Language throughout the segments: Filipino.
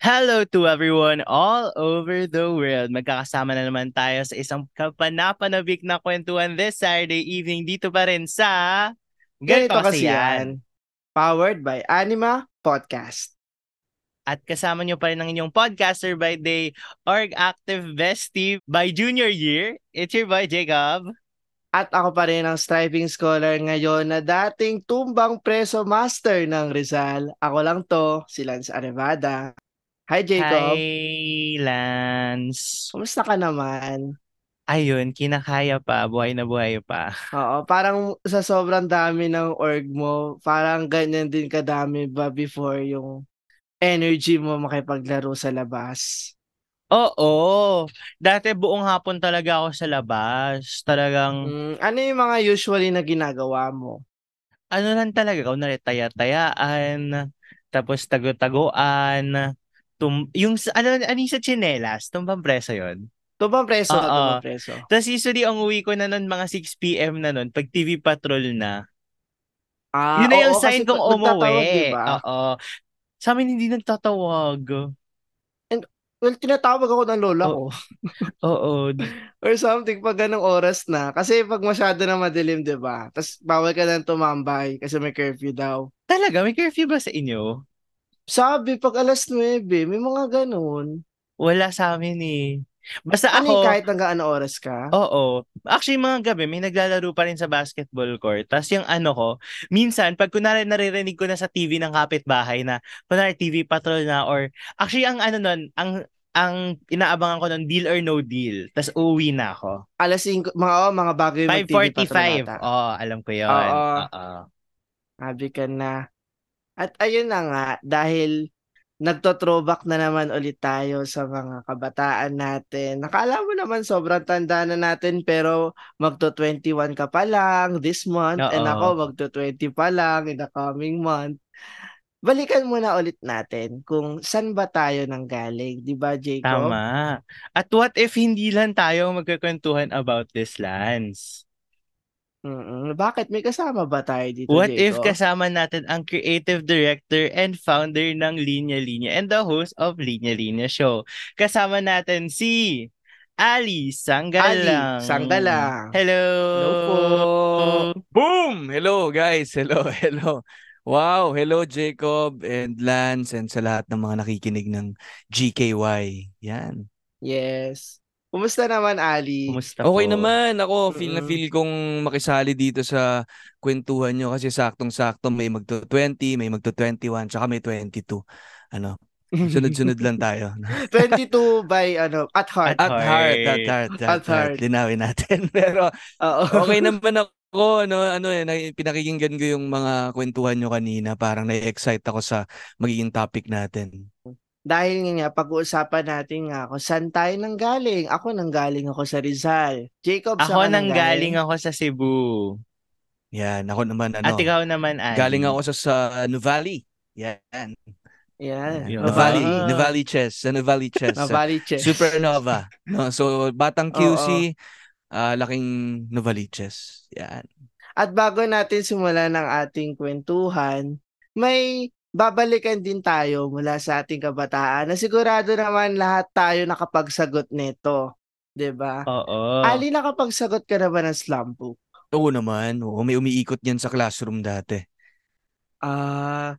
Hello to everyone all over the world. Magkakasama na naman tayo sa isang kapanapanabik na kwentuhan this Saturday evening dito pa rin sa Ganito kasi yan. Powered by Anima Podcast. At kasama nyo pa rin ang inyong podcaster by day, Org Active Bestie by junior year. It's your boy Jacob. At ako pa rin ang striving scholar ngayon na dating tumbang preso master ng Rizal. Ako lang to, si Lance Arevada. Hi Jacob. Hi, Lance. Kumusta ka naman? Ayun, kinakaya pa. Buhay na buhay pa. Oo, parang sa sobrang dami ng org mo, parang ganyan din kadami ba before yung energy mo makipaglaro sa labas? Oo. Dati buong hapon talaga ako sa labas. Talagang, Mm, ano yung mga usually na ginagawa mo? ano lang talaga, kung taya-tayaan, tapos tago-taguan, tum yung, ano, ano yung sa chinelas, tumbang preso yun. Tumbang preso na Oo. tumbang preso. Tapos usually, ang uwi ko na nun, mga 6pm na nun, pag TV Patrol na. Ah, Yun na yung oo, sign kong pag nagtatawag, umuwi. diba? Oo. Sa amin hindi nagtatawag. Well, tinatawag ako ng lola ko. Oo. Or something pag ganong oras na. Kasi pag masyado na madilim, di ba? Tapos bawal ka nang tumambay kasi may curfew daw. Talaga, may curfew ba sa inyo? Sabi, pag alas 9, may mga ganun. Wala sa amin eh. Basta Ano ako, yung kahit hanggang ano oras ka? Oo. Actually, mga gabi, may naglalaro pa rin sa basketball court. Tapos yung ano ko, minsan, pag kunwari naririnig ko na sa TV ng kapitbahay na, kunwari TV patrol na, or, actually, ang ano nun, ang, ang inaabangan ko nun, deal or no deal. Tapos uuwi na ako. Alas 5, mga, oh, mga bago yung mag-TV 5.45. patronata. Oo, alam ko yun. Oo. Oo. Sabi ka na. At ayun na nga, dahil nagto-throwback na naman ulit tayo sa mga kabataan natin. Nakala mo naman sobrang tanda na natin pero magto-21 ka pa lang this month and Oo. ako magto-20 pa lang in the coming month. Balikan muna ulit natin kung saan ba tayo nanggaling, di ba Jacob? Tama. At what if hindi lang tayo magkakwentuhan about this, Lance? Mm-mm. Bakit? May kasama ba tayo dito, What if Jacob? kasama natin ang creative director and founder ng Linya Linya and the host of Linya Linya Show? Kasama natin si Ali Sanggalang. Ali Sanggalang. Hello. Hello po. Boom! Hello guys, hello, hello. Wow, hello Jacob and Lance and sa lahat ng mga nakikinig ng GKY. Yan. Yes. Kumusta naman, Ali? Kumusta Okay po? naman, ako feel na Mm-mm. feel kong makisali dito sa kwentuhan nyo kasi saktong-sakto may magto 20, may magto 21, tsaka may 22. Ano, sunod-sunod lang tayo. 22 by ano, at heart. At At heart, at heart. At at heart. heart. Linawin natin. Pero Oo. okay naman ako, ano, ano eh, na- pinakikinggan ko yung mga kwentuhan nyo kanina. Parang na-excite ako sa magiging topic natin. Dahil nga nga, pag-uusapan natin nga kung saan tayo nanggaling. Ako nanggaling ako sa Rizal. Jacob, Ako saan nang galing ako sa Cebu. Yan, ako naman ano. At ikaw naman, Ali. Galing ako sa sa Nuvali. Yan. Yan. Yun. Nuvali, Ah. Nuvali Chess, sa Nuvali Chess. Navali Chess. Supernova. No, so batang QC, Oo. ah, laking Novaliches. Yan. At bago natin simulan ng ating kwentuhan, may babalikan din tayo mula sa ating kabataan na sigurado naman lahat tayo nakapagsagot nito. 'Di ba? Oo. Ali, nakapagsagot ka na ba ng slum book? Oo naman. Oo, may umiikot niyan sa classroom dati. Ah,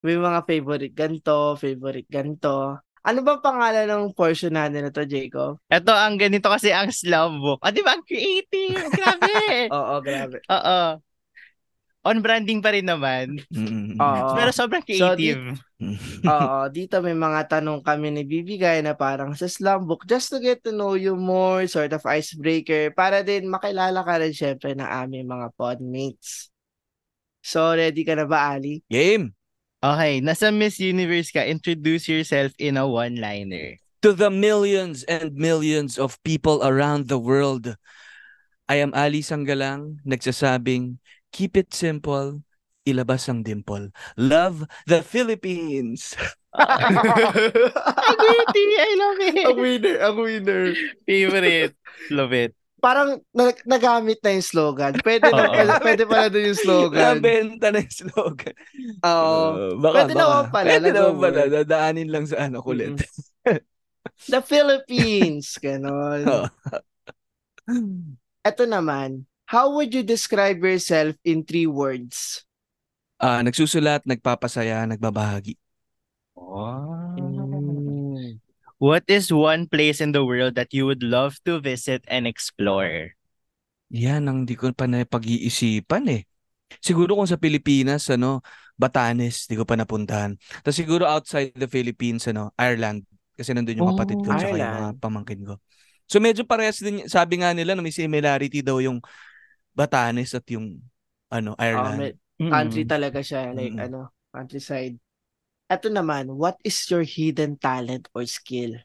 may mga favorite ganto, favorite ganto. Ano ba pangalan ng portion natin na to, Jacob? Ito, ang ganito kasi ang slum book. Ah, di ba? Ang creative. Grabe. Oo, grabe. Oo. On branding pa rin naman. Oo. Pero sobrang creative. Oo, dito may mga tanong kami na bibigay na parang sa slam book just to get to know you more, sort of icebreaker, para din makilala ka rin syempre ng aming mga podmates. So, ready ka na ba, Ali? Game. Okay, nasa Miss Universe ka, introduce yourself in a one-liner. To the millions and millions of people around the world, I am Ali Sanggalang, nagsasabing, keep it simple, ilabas ang dimple. Love the Philippines! Ang witty! I love ang it! winner, ang winner. Favorite. Love it. parang nag- nagamit na yung slogan. Pwede na, pwede, pwede pala doon yung slogan. Nabenta na yung slogan. Oo. Uh, baka, Pwede baka. naman pala, Pwede naman pala. Dadaanin lang sa ano kulit. The Philippines. Ganon. Ito naman. How would you describe yourself in three words? Ah, nagsusulat, nagpapasaya, nagbabahagi. Mm. What is one place in the world that you would love to visit and explore? Yan ang di ko pa napag-iisipan eh. Siguro kung sa Pilipinas, ano, Batanes, di ko pa napuntahan. Tapos siguro outside the Philippines, ano, Ireland. Kasi nandun yung Oh, kapatid ko tsaka yung mga Ireland. pamangkin ko. So medyo parehas din, sabi nga nila na may similarity daw yung Batanes at yung ano, Ireland. Mm-mm. country talaga siya. Like, Mm-mm. ano, countryside. Ito naman, what is your hidden talent or skill?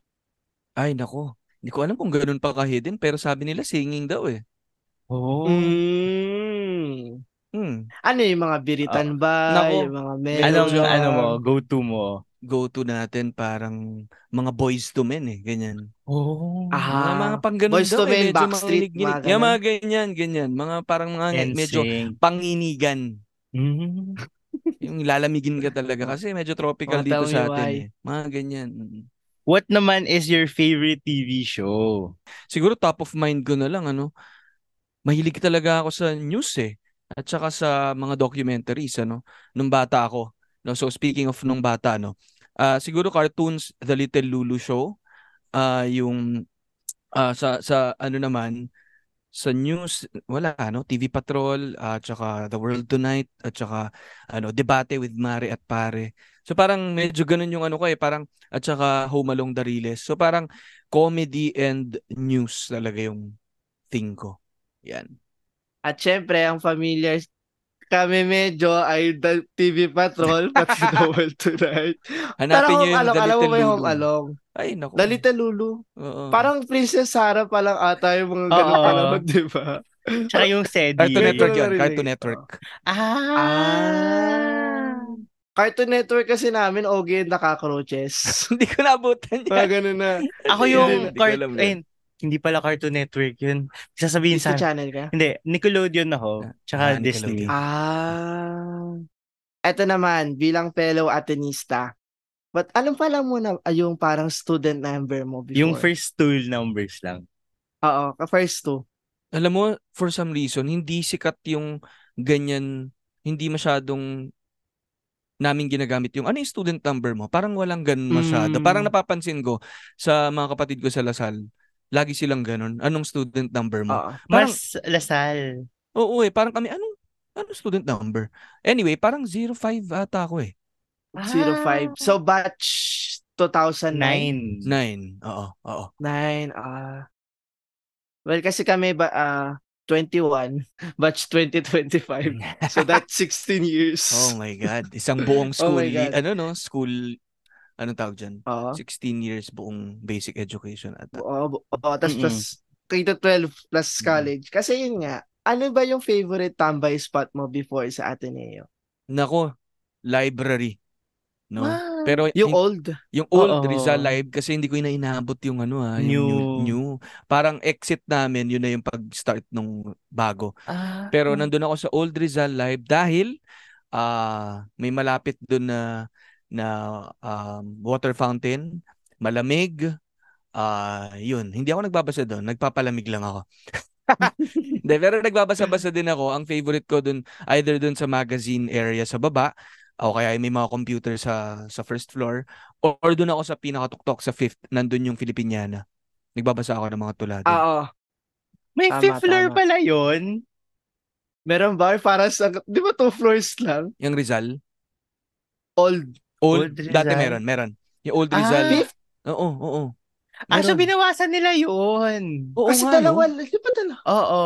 Ay, nako. Hindi ko alam kung ganun pa ka-hidden, pero sabi nila singing daw eh. Oh. Mm. Hmm. Ano yung mga biritan ba? Nako. Yung mga melody? Anong Medyo- ano mo, go-to mo? Go-to natin parang mga boys to men eh, ganyan. Oh. mga, Ah, mga pang ganun Boyz daw II Men, eh, medyo Backstreet, mga Yeah, ganun. mga ganyan, ganyan. Mga parang mga medyo NSYNC. panginigan. Mm. Yung lalamigin ka talaga kasi medyo tropical Mga dito sa atin eh. Mga ganyan. Mm. What naman is your favorite TV show? Siguro top of mind ko na lang ano. Mahilig talaga ako sa news eh. At saka sa mga documentaries ano nung bata ako. No, so speaking of nung bata no. ah siguro cartoons The Little Lulu Show. ah yung ah sa sa ano naman sa news wala ano TV Patrol at saka The World Tonight at saka ano Debate with Mare at Pare. So parang medyo ganun yung ano ko eh parang at saka Home Along the Riles. So parang comedy and news talaga yung thing ko. Yan. At syempre, ang familiar kami medyo ay the TV Patrol, pati The World Tonight. Pero Hanapin niyo yung Along, The alam mo Little yung Lulu. Along? Ay, naku. The Little Lulu. Oo. Parang Princess Sarah pa lang ata yung mga ganun Oo. panahon, di ba? Tsaka yung Sedi. Cartoon Hindi Network ko yun. narinig. Cartoon Network. Ah. Cartoon Network kasi namin, Ogie and the Cockroaches. Hindi ko naabutan Mga yan. ganun na. Ako Hindi, yung hindi ko cart... alam Ay, hindi pala Cartoon Network yun. Sasabihin Disney sa... Channel ka? Hindi, Nickelodeon ako. Tsaka Ah, Disney. Ah. Eto naman, bilang fellow Atenista, but alam pala mo na ah, yung parang student number mo before? Yung first two numbers lang. Oo, ka-first two. Alam mo, for some reason, hindi sikat yung ganyan, hindi masyadong namin ginagamit yung ano yung student number mo. Parang walang ganun masyado. Mm. Parang napapansin ko sa mga kapatid ko sa Lasal, lagi silang ganun. Anong student number mo? Oo. Parang- Mas Lasal. Oo eh, parang kami, anong, anong student number? Anyway, parang 05 ata ako eh. 05. So, batch 2009? Nine. 9. Oo, oo. 9. Ah. well, kasi kami ba, ah, 21. Batch 2025. So, that's 16 years. Oh my God. Isang buong Oh school, my God. ano no? School, ano tawag dyan? Oo. 16 years buong basic education ata. Oo, oo, Mm-mm. plus K-12 plus college. Kasi yun nga, ano ba yung favorite tambay spot mo before sa Ateneo? Nako, library. No? Ah, Pero yung hin- old. yung old Oo. Rizal Live kasi hindi ko na inaabot yung ano ah, yung new. New. new. Parang exit namin, yun na yung pag-start nung bago. Ah. Pero nandun ako sa Old Rizal Live dahil ah may malapit doon na na um, water fountain, malamig. Ah, yun. Hindi ako nagbabasa doon, nagpapalamig lang ako. Hindi, pero nagbabasa-basa din ako. Ang favorite ko doon either doon sa magazine area sa baba o kaya may mga computer sa sa first floor or, doon ako sa pinakatuktok sa fifth, nandun yung Filipiniana. Nagbabasa ako ng mga tula doon. Ah, oo. May Tama, fifth floor tama. pala yun. Meron ba? Para sa, di ba two floors lang? Yung Rizal. Old. Old, Old dati Rizal. meron, meron. Yung Old Ah, Rizal. Fifth? Oo, oo. Ah, so Meron. binawasan nila yun. Oo Kasi nga, dalawa, no? di ba dalawa? Oo.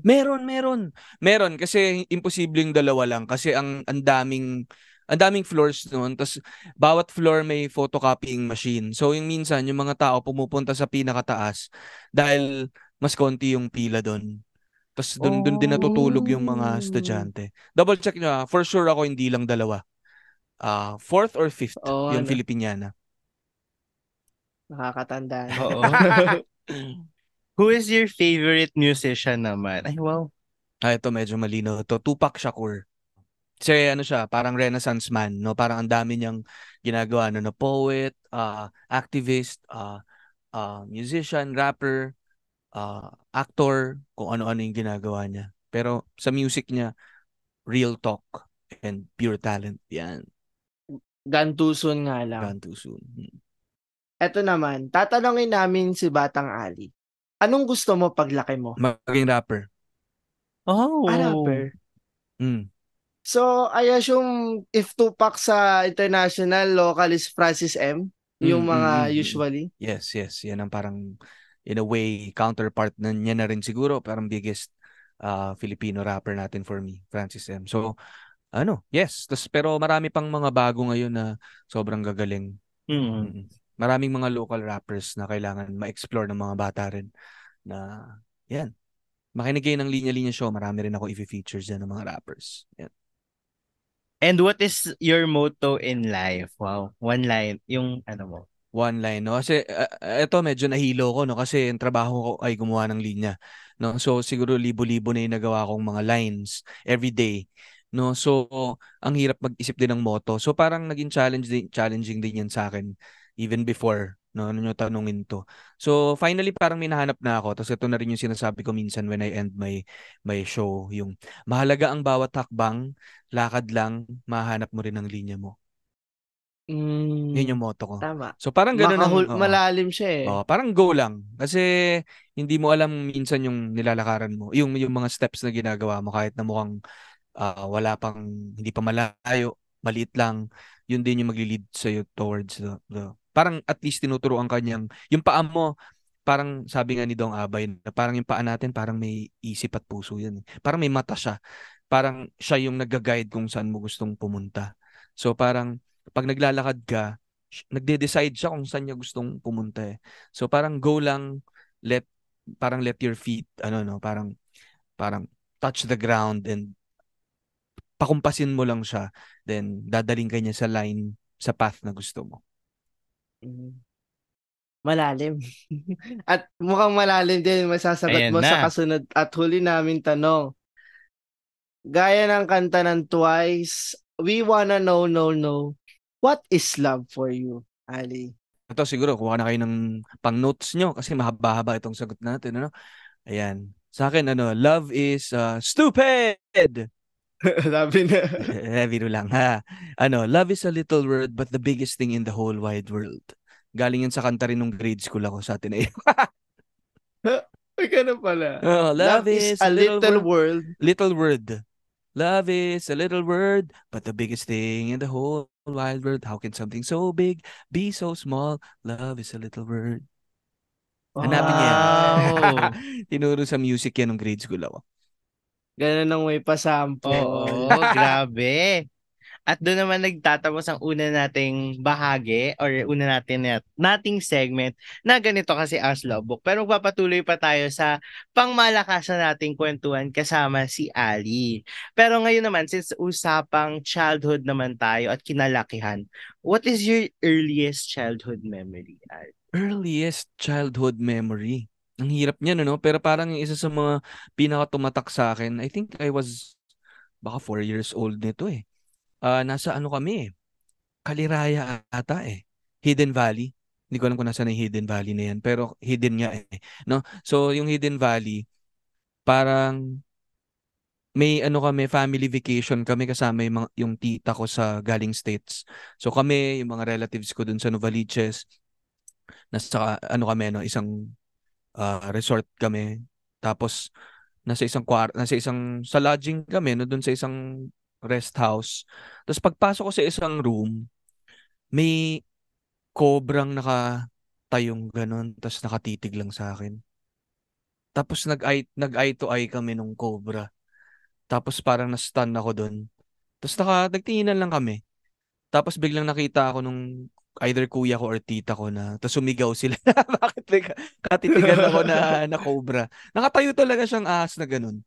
Meron, meron. Meron kasi imposibleng dalawa lang kasi ang ang daming ang daming floors noon. Tapos bawat floor may photocopying machine. So yung minsan yung mga tao pumupunta sa pinakataas dahil mas konti yung pila doon. Tapos doon doon din natutulog yung mga Oh. estudyante. Double check nyo ah. For sure ako hindi lang dalawa. Ah, fourth or fifth Oo, yung ano. Filipiniana. Nakakatanda. na. Oo. Who is your favorite musician naman? Ay, wow. Ah, ito medyo malino to. Tupac Shakur. Kasi ano siya, parang renaissance man, no? Parang ang dami niyang ginagawa, no? Na poet, uh, activist, uh, uh, musician, rapper, uh, actor, kung ano-ano yung ginagawa niya. Pero sa music niya, real talk and pure talent. Yan. Gone too soon nga lang. Gone too soon. Hmm. Ito naman, tatanungin namin si Batang Ali. Anong gusto mo paglaki mo? Maging rapper. Oh. Ah, rapper. Mm. So, I assume if Tupac sa international, local is Francis M. Yung Mm, mga mm, mm, mm. usually. Yes, yes. Yan ang parang, in a way, counterpart na niya na rin siguro. Parang biggest uh, Filipino rapper natin for me, Francis M. So, ano, yes. Tas, pero marami pang mga bago ngayon na sobrang gagaling. Mm. Mm. Maraming mga local rappers na kailangan ma-explore ng mga bata rin na, yan. Makinig kayo ng linya-linya show. Marami rin ako i-features dyan ng mga rappers. Yan. And what is your motto in life? Wow. One line. Yung ano mo. one line no kasi uh, ito medyo nahilo ko no kasi yung trabaho ko ay gumawa ng linya no so siguro libo-libo na yung nagawa kong mga lines every day no? So ang hirap mag-isip din ng motto so parang naging challenge din, challenging din yan sa akin even before no? Ano nyo tanungin to? So finally parang may nahanap na ako. Tapos ito na rin yung sinasabi ko minsan when I end my my show. Yung mahalaga ang bawat hakbang. Lakad lang. Mahanap mo rin ang linya mo. Mm, yun yung motto ko. Tama. so parang ganun ang Makahul- oo. malalim siya eh. Oh, parang go lang. Kasi hindi mo alam minsan yung nilalakaran mo, yung yung mga steps na ginagawa mo kahit na mukhang ah, wala pang hindi pa malayo, maliit lang, yun din yung magli-lead sa towards the, the parang at least tinuturuan kanyang yung paa mo parang sabi nga ni Dong Abay na parang yung paa natin parang may isip at puso yan. eh. Parang may mata siya. Parang siya yung nagga-guide kung saan mo gustong pumunta. So parang pag naglalakad ka, nagde-decide siya kung saan niya gustong pumunta eh. So parang go lang, let parang let your feet ano no, parang parang touch the ground and pakumpasin mo lang siya, then dadaling ka niya sa line sa path na gusto mo. Mm. Malalim. at mukhang malalim din yung masasagot Ayan mo sa na. kasunod at huli namin tanong. Gaya ng kanta ng Twice, we wanna know, no, no. What is love for you, Ali? Ito siguro kuha na kayo ng pang notes nyo kasi mahaba-haba itong sagot natin ano. Ayan. Sa akin ano, love is uh, stupid. Sabi na. Eh, biro lang ha. Ano, love is a little word but the biggest thing in the whole wide world. Galing yan sa kanta rin nung grade school ako sa atin eh. Ay, ganun pala. Oh, love, is, a little, word. world. little word. Love is a little word, but the biggest thing in the whole wide world. How can something so big be so small? Love is a little word. Hanapin niya. Wow. Tinuro sa music yan nung grade school ako. Ganun ang may pasample. Oo, grabe. At doon naman nagtatapos ang una nating bahagi or una natin na, nating segment na ganito kasi as Logbook. Pero magpapatuloy pa tayo sa pangmalakasan nating kwentuhan kasama si Ali. Pero ngayon naman, since usapang childhood naman tayo at kinalakihan, what is your earliest childhood memory, Ali? Earliest childhood memory. Ang hirap niyan, ano? Pero parang yung isa sa mga pinaka-tumatak sa akin, I think I was baka four years old nito eh. Ah, nasa ano kami eh. Kaliraya ata eh. Hidden Valley. Hindi ko alam kung nasa na yung Hidden Valley na yan. Pero hidden nga eh. No? So, yung Hidden Valley, parang may ano kami, family vacation kami kasama yung, mga, yung tita ko sa galing States. So kami, yung mga relatives ko dun sa Novaliches, nasa ano kami, no, isang ah, resort kami. Tapos, nasa isang kwar nasa isang sa lodging kami no doon sa isang rest house. Tapos pagpasok ko sa isang room, may kobrang nakatayong ganun, tapos nakatitig lang sa akin. Tapos nag-eye, nag-eye to eye kami nung cobra. Tapos parang na-stun ako doon. Tapos naka, nagtinginan lang kami. Tapos biglang nakita ako nung either kuya ko or tita ko na tapos sumigaw sila. Bakit may ka- katitigan ako na, na cobra? Nakatayo talaga siyang ahas na ganun.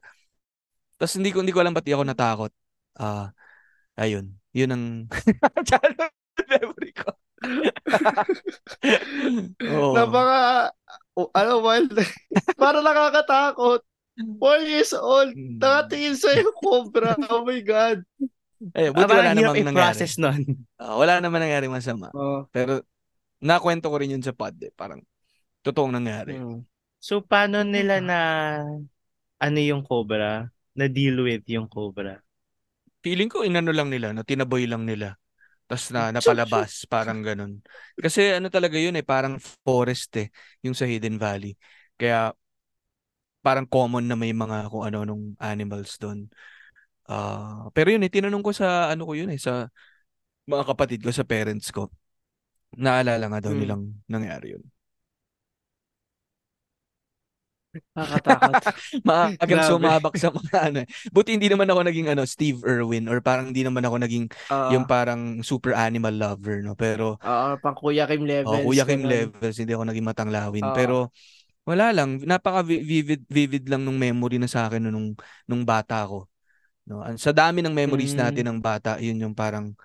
Tapos hindi ko hindi ko alam ba't ako natakot. Ah, ayun. Yun ang childhood memory ko. Oo. Napaka oh, ano, wild. Para nakakatakot. Four years old. Hmm. Nakatingin sa'yo, cobra. Oh my God. Eh, buti wala namang nangyari. i-process nun. Ah, wala naman nangyari masama. Oh. Pero, nakwento ko rin yun sa pod eh. Parang, totoong nangyari. Mm. So, paano nila na, ano yung cobra? Na deal with yung cobra? Feeling ko, inano lang nila, no? tinaboy lang nila. Tapos na, napalabas, parang ganun. Kasi ano talaga yun eh, parang forest eh, yung sa Hidden Valley. Kaya, parang common na may mga kung ano nung animals doon. Ah, pero yun eh, tinanong ko sa ano ko yun eh, sa mga kapatid ko, sa parents ko. Naalala nga daw Hmm. nilang nangyari yun. Nakakatakot. Maagang sumabak sa mga ano eh. Buti hindi naman ako naging ano, Steve Irwin or parang hindi naman ako naging Oo. yung parang super animal lover, no? Pero, Oo, pang Kuya Kim levels. oh, Kuya Kim levels, hindi ako naging matanglawin. Oo. Pero, wala lang. Napaka vivid vivid lang nung memory na sa akin no, nung nung bata ko. No, Ang- sa dami ng memories Mm. natin ng bata, yun yung parang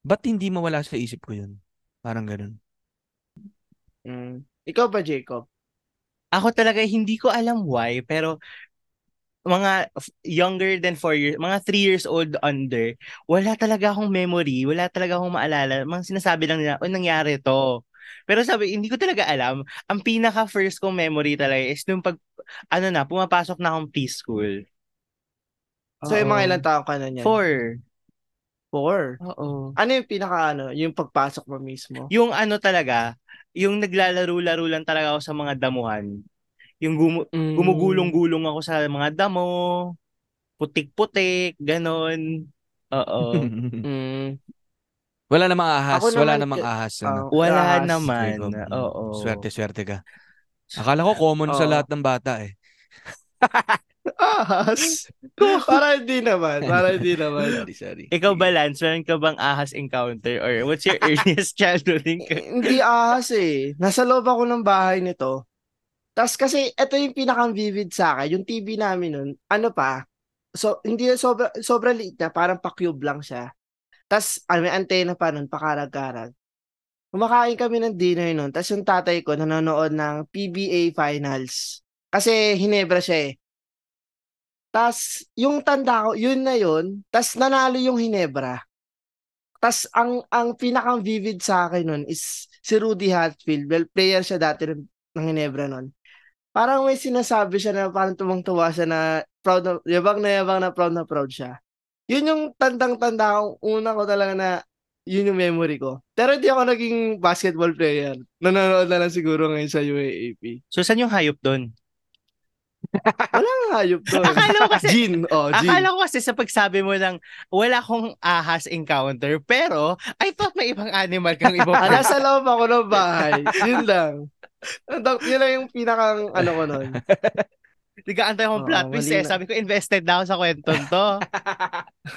ba't hindi mawala sa isip ko yun? Parang ganun. Mm. Ikaw ba, Jacob? Ako talaga, hindi ko alam why, pero mga younger than 4 years, mga 3 years old under, wala talaga akong memory, wala talaga akong maalala. Mga sinasabi lang nila, oh, nangyari to. Pero sabi, hindi ko talaga alam. Ang pinaka first kong memory talaga is nung pag, ano na, pumapasok na akong preschool. So, yung mga Oo. ilang taong ka na niyan? Four. Four. Oo. Ano yung pinaka ano? Yung pagpasok mo mismo? Yung ano talaga, yung naglalaro-laro lang talaga ako sa mga damuhan. Yung gumu- Mm. gumugulong-gulong ako sa mga damo, putik-putik, ganon. Oo. Mm. wala namang ahas, Ako wala naman, namang ahas. Ano? ah, Wala ahas, naman. Oo. Swerte-swerte ka. Akala ko common sa Oo. lahat ng bata eh. Ahas. para hindi naman. Para hindi naman. Sorry, sorry. Ikaw ba, Lance, meron ka bang ahas encounter? Or what's your earliest childhood encounter? hindi ahas eh. Nasa loob ako ng bahay nito. Tapos kasi ito yung pinakang vivid sa akin. Yung TV namin nun, ano pa, so, hindi sobra, sobra liit na, parang pa-cube lang siya. Tapos ano, may antena pa nun, pakarag-karag. Kumakain kami ng dinner nun. Tapos yung tatay ko nanonood ng PBA Finals. Kasi Hinebra siya eh. Tapos yung tanda ko, yun na yun. Tapos nanalo yung Hinebra. Tapos ang ang pinakang vivid sa akin nun is si Rudy Hatfield. Well, player siya dati ng, ng Ginebra nun. Parang may sinasabi siya na parang tumang-tuwa siya na proud na, yabang na yabang na proud na proud siya. Yun yung tandang-tanda ko, una ko talaga na yun yung memory ko. Pero hindi ako naging basketball player. Nanonood na lang siguro ngayon sa UAAP. So, saan yung hayop doon? Walang hayop doon. Akala ko kasi- Gin. Oh, gin. Akala ko kasi sa pagsabi mo lang, wala akong ahas encounter, pero I thought may ibang animal kang ibang Ah, nasa loob ako ng bahay. Yun lang. Ang- Yun lang yung pinakang ano ko nun. Nagaantay akong Oo, plot twist eh. Sabi ko, invested na ako sa kwentong to.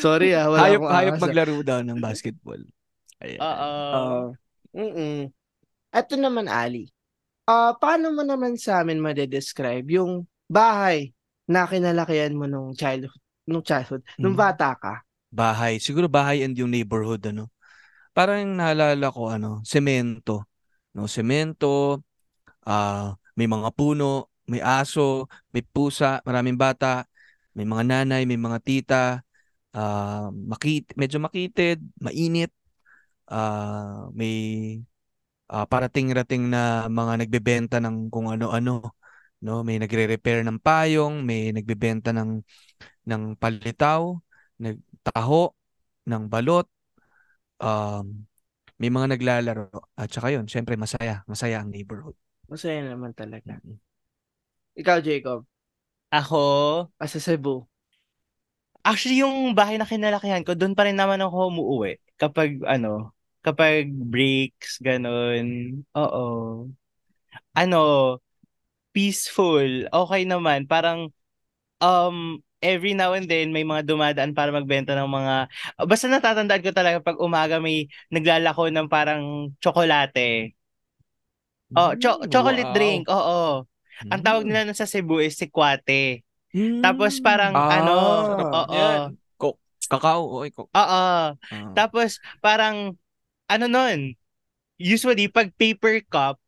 Sorry ah, wala hayop, akong hayop ahas, ah. maglaro daw ng basketball. Ayan. Oo. Oo. Mm-mm. Ito naman, Ali. Ah, paano mo naman sa amin madedescribe yung bahay na kinalakihan mo nung childhood, nung childhood, nung Mm. bata ka? Bahay. Siguro bahay and yung neighborhood, ano. Parang naalala ko, ano, semento. No, semento, ah, may mga puno, may aso, may pusa, maraming bata, may mga nanay, may mga tita, ah, makit, medyo makitid, mainit, ah, may ah, parating-rating na mga nagbebenta ng kung ano-ano, no? May nagre-repair ng payong, may nagbebenta ng ng palitaw, nagtaho, ng balot, um, may mga naglalaro. At saka yun, syempre masaya. Masaya ang neighborhood. Masaya naman talaga. Ikaw, Jacob, Ako, ah, sa Cebu. actually yung bahay na kinalakihan ko, doon pa rin naman ako umuwi. Kapag ano, kapag breaks, ganun. Oo. Ano, peaceful. Okay naman. Parang, um, every now and then, may mga dumadaan para magbenta ng mga, basta natatandaan ko talaga pag umaga may naglalako ng parang tsokolate. Oh, cho- chocolate wow. drink. Oo. Ang tawag nila nun sa Cebu is sikwate. Mm. Tapos parang Ah, ano, oo. yan. Ko- kakao. Oy, ko- Oo. Tapos parang ano nun, usually pag paper cup,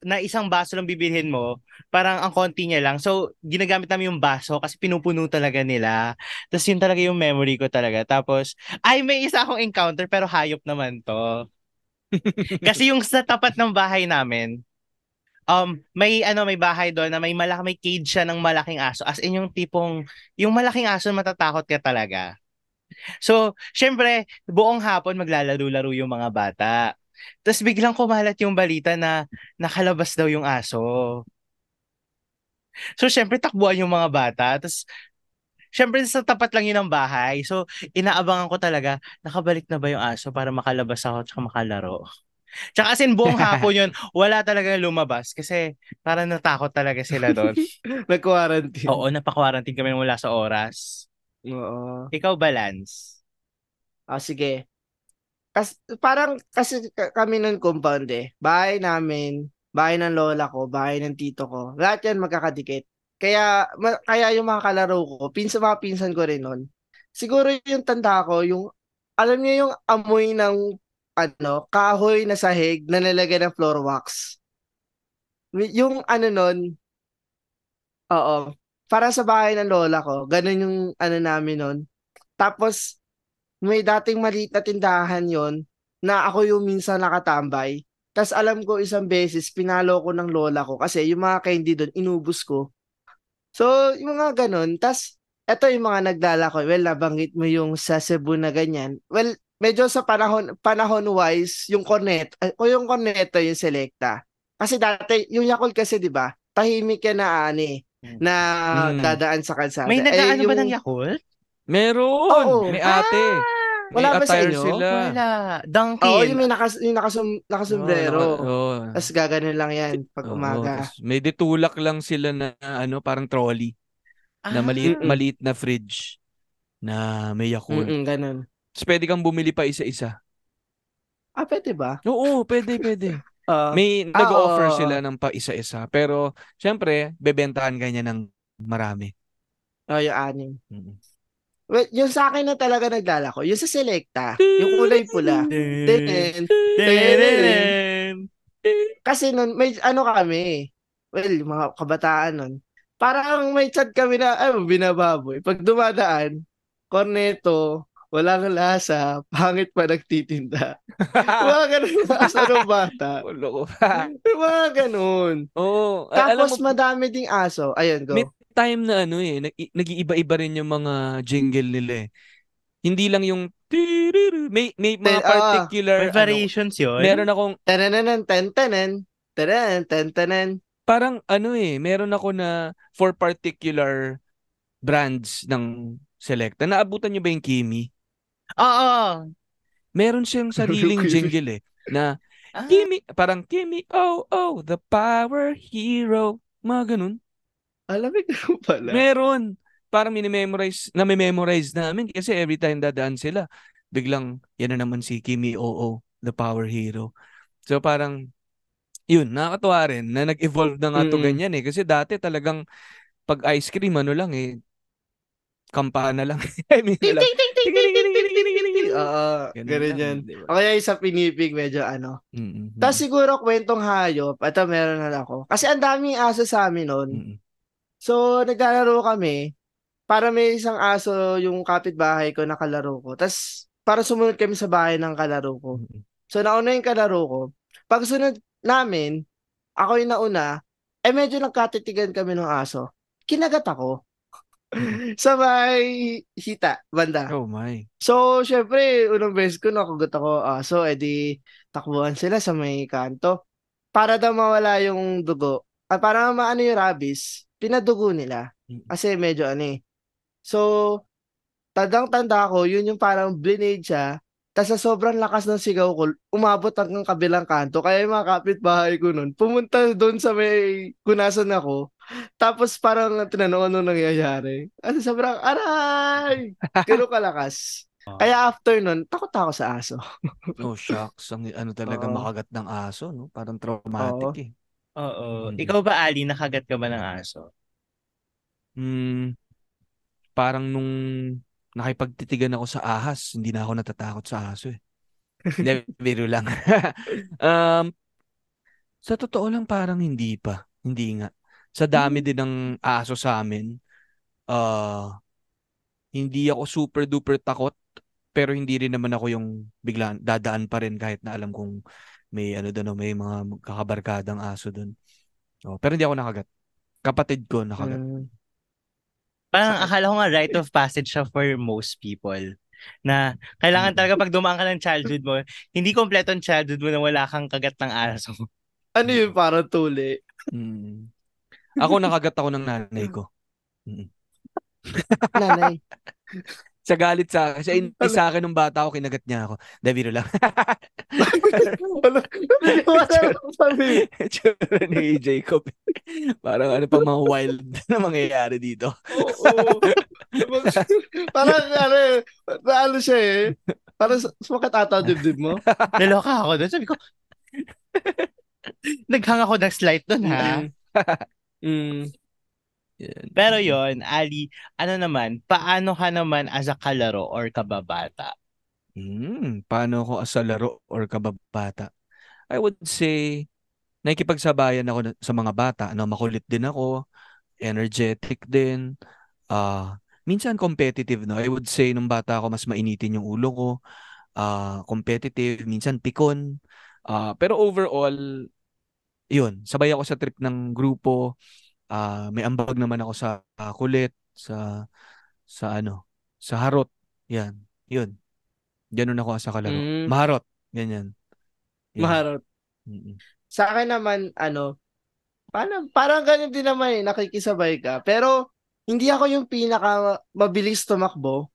na isang baso lang bibilhin mo, parang ang konti niya lang. So, ginagamit namin yung baso kasi pinupuno talaga nila. Tapos yun talaga yung memory ko talaga. Tapos, ay, may isa akong encounter pero hayop naman to. kasi yung sa tapat ng bahay namin, um, may ano, may bahay doon na may malaki, may cage siya ng malaking aso. As in yung tipong, yung malaking aso matatakot ka talaga. So, syempre, buong hapon maglalaro-laro yung mga bata. Tapos biglang kumalat yung balita na nakalabas daw yung aso. So, syempre, takbuhan yung mga bata. Tapos, syempre, sa tapat lang yun ng bahay. So, inaabangan ko talaga, nakabalik na ba yung aso para makalabas ako at makalaro. Tsaka as in, buong hapon yun, wala talaga lumabas kasi parang natakot talaga sila doon. Nag-quarantine. Oo, napaka-quarantine kami wala sa oras. Oo. Ikaw, balance. Ah, sige. Kas, parang kasi ka- kami nun compound eh. Bahay namin, bahay ng lola ko, bahay ng tito ko. Lahat yan magkakadikit. Kaya, ma- kaya yung mga kalaro ko, pinsan mga pinsan ko rin nun. Siguro yung tanda ko, yung, alam niyo yung amoy ng, ano, kahoy na sahig na nilagay ng floor wax. Yung ano nun, oo, para sa bahay ng lola ko, ganun yung ano namin nun. Tapos, may dating maliit na tindahan yon na ako yung minsan nakatambay. Tapos alam ko isang beses, pinalo ko ng lola ko kasi yung mga candy doon, inubos ko. So, yung mga ganun. Tapos, eto yung mga naglalako. Well, nabanggit mo yung sa Cebu na ganyan. Well, medyo sa panahon panahon wise, yung cornet, o yung corneto yung selecta. Kasi dati, yung Yakult kasi, di ba, tahimik yan na ani na Mm. dadaan sa kalsada. May Eh, nag-ano ba yung- ng Yakult? Meron! Oo. May ate. Wala may ba sa inyo? sila. Wala. Oo, Dunkin. yung may nakas, yung nakasum, nakasumbrero. Oo. Tapos gaganon lang yan pag Oo, umaga. may ditulak lang sila na ano, parang trolley na Ah. maliit, Mm-mm. maliit na fridge na may Yakult. Mm ganon. Tapos pwede kang bumili pa isa-isa. Ah, pwede ba? Oo, pwede, pwede. Ah, May Ah, nag-offer oo, sila ng pa isa-isa. Pero, syempre, bebentahan kanya ng marami. oh, yung anim. Mm. Well, yung sa akin na talaga naglalako, yung sa Selecta, yung kulay pula. Kasi nun, may ano kami, well, mga kabataan nun, parang may chat kami na, ay, binababoy. Pag dumadaan, corneto, walang lasa, pangit pa nagtitinda. mga ganun yung asa ng bata. Ulo ko. mga ganun. Oo. alam Tapos mo, madami ding aso. Ayun, go. may time na ano eh, nag- nag-iiba-iba rin yung mga jingle nila eh. Hindi lang yung may may mga Ten- ah, particular ano, variations yun. meron akong Tananan, tentanan, tananan, tentanan. parang ano eh, meron ako na for particular brands ng Selecta. Naabutan niyo ba yung Kimi? Oo. Meron siyang sariling jingle eh na Ah. Kimi, parang Kimi, oh, oh, the power hero. Mga ganun. Alamig na pala. Meron. Parang minimemorize, na-memorize namin kasi every time dadaan sila, biglang, yan na naman si Kimi Oo, the power hero. So parang, yun, nakakatuwa rin na nag-evolve na nga to Mm-mm. ganyan eh. Kasi dati talagang, pag ice cream, ano lang eh, kampana lang. I mean, Ting, lang. ting, ting, ting, ting, ting, ting, ting, ting, ting. Oo, Ganun yan. O kaya yung sa pinipig, medyo ano. Mm-mm. Tapos siguro kwentong hayop, ito meron na ako. Kasi ang daming aso sa amin noon. Mm-mm. So, naglalaro kami. Para may isang aso yung kapitbahay ko na kalaro ko. Tapos, para sumunod kami sa bahay ng kalaro ko. Mm-mm. So, nauna yung kalaro ko. Pag sunod namin, ako yung nauna, eh medyo nagkatitigan kami ng aso. Kinagat ako. sa may hita, banda. Oh my. So, syempre, unang beses ko nakagat ako aso, edi takbuhan sila sa may kanto. Para daw mawala yung dugo, at para maano yung rabies, pinadugo nila. Mm. Kasi medyo ano eh. So, tandang-tanda ko, yun yung parang blinade siya. Tapos sa sobrang lakas ng sigaw ko, umabot hanggang kabilang kanto. Kaya yung mga kapitbahay ko nun, pumunta doon sa may kunasan ako. Tapos parang tinanong ano nangyayari. Kasi sobrang, aray! Ganun kalakas. Kaya after nun, takot ako sa aso. Oh, shucks. Ang, ano talaga Oo. makagat ng aso, no? Parang traumatic Oo. eh. Oo. Mm. Ikaw ba, Ali, nakagat ka ba ng aso? Hmm, parang nung nakipagtitigan ako sa ahas, hindi na ako natatakot sa aso eh. Hindi, biro lang. um, Sa totoo lang parang hindi pa. Hindi nga. Sa dami Hmm. din ng aso sa amin, ah hindi ako super duper takot pero hindi rin naman ako yung biglaan dadaan pa rin kahit na alam kong may ano doon, may mga kakabarkadang aso doon. Oh, pero hindi ako nakagat. Kapatid ko nakagat. Mm. Parang Sakit. akala ko nga rite of passage siya for most people. Na kailangan Mm. talaga pag dumaan ka ng childhood mo, hindi kompleto ang childhood mo na wala kang kagat ng aso. Ano yun, parang tuli? Mm. Ako nakagat ako ng nanay ko. Nanay. Sa galit sa akin. Siya hindi sa akin nung bata ako, kinagat niya ako. Dahil biro lang. Wala, sabi. Tsura ni Jacob. Parang ano pang mga wild na mangyayari dito. Oo. parang ano, eh, ano siya eh. Parang sumakat ata dibdib mo. Naloka ako doon. Sabi ko, naghang ako ng slight doon ha. Mm. Yan. Pero yon Ali, ano naman, paano ka naman as a kalaro or kababata? Hmm, paano ako as a laro or kababata? I would say, nakikipagsabayan ako sa mga bata. Ano, makulit din ako, energetic din. Ah, minsan competitive, no? I would say, nung bata ako, mas mainitin yung ulo ko. Ah, competitive, minsan pikon. Ah, pero overall, yun, sabay ako sa trip ng grupo. Ah, may ambag naman ako sa ah, kulit, sa sa ano, sa harot. Yan, yun. Ganun ako sa kalaro. Mm. Maharot, ganyan. Yan. Maharot. Mm-mm. Sa akin naman, ano, parang, parang ganun din naman eh, nakikisabay ka. Pero, hindi ako yung pinaka mabilis tumakbo.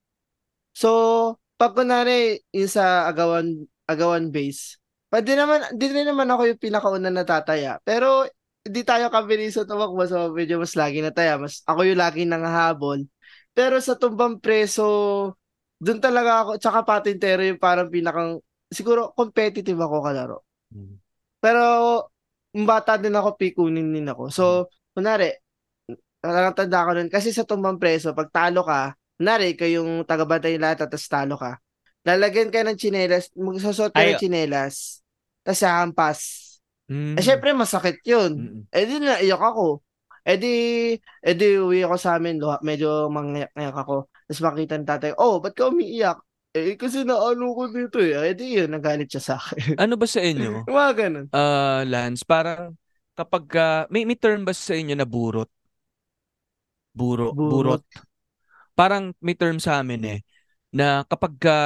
So, pag kunwari, yung sa agawan, agawan base, pwede naman, di rin naman ako yung pinakauna natataya. Pero, hindi tayo kabilis sa tumakbo. So, medyo mas lagi na taya. Mas, ako yung lagi nangahabol. Pero sa tumbang preso, doon talaga ako, tsaka patintero yung parang pinakang, siguro competitive ako kalaro. Mm. Pero, bata din ako, pikunin din ako. So, kunwari, nakatanda ko nun, kasi sa tumbang preso, pag talo ka, kunwari, ikaw yung tagabantay lahat, tapos talo ka, lalagyan ka ng chinelas, magsusot ka Ay, ng chinelas, tapos hahampas. Mm. Eh, syempre, masakit yun. Mm-mm. Eh, di naiyak ako. Eh, di, eh, di, uwi ako sa amin, luha, medyo mangyak-ngyak ako. Tapos makita ng tatay, oh, ba't ka umiiyak? Eh, kasi naano ko dito eh. Eh, di yun, nagalit siya sa akin. Ano ba sa inyo? Mga ganun. Ah, Lance, parang kapag ka, may, may term ba sa inyo na burot? Buro, burot. Burot. Parang may term sa amin eh, na kapag ka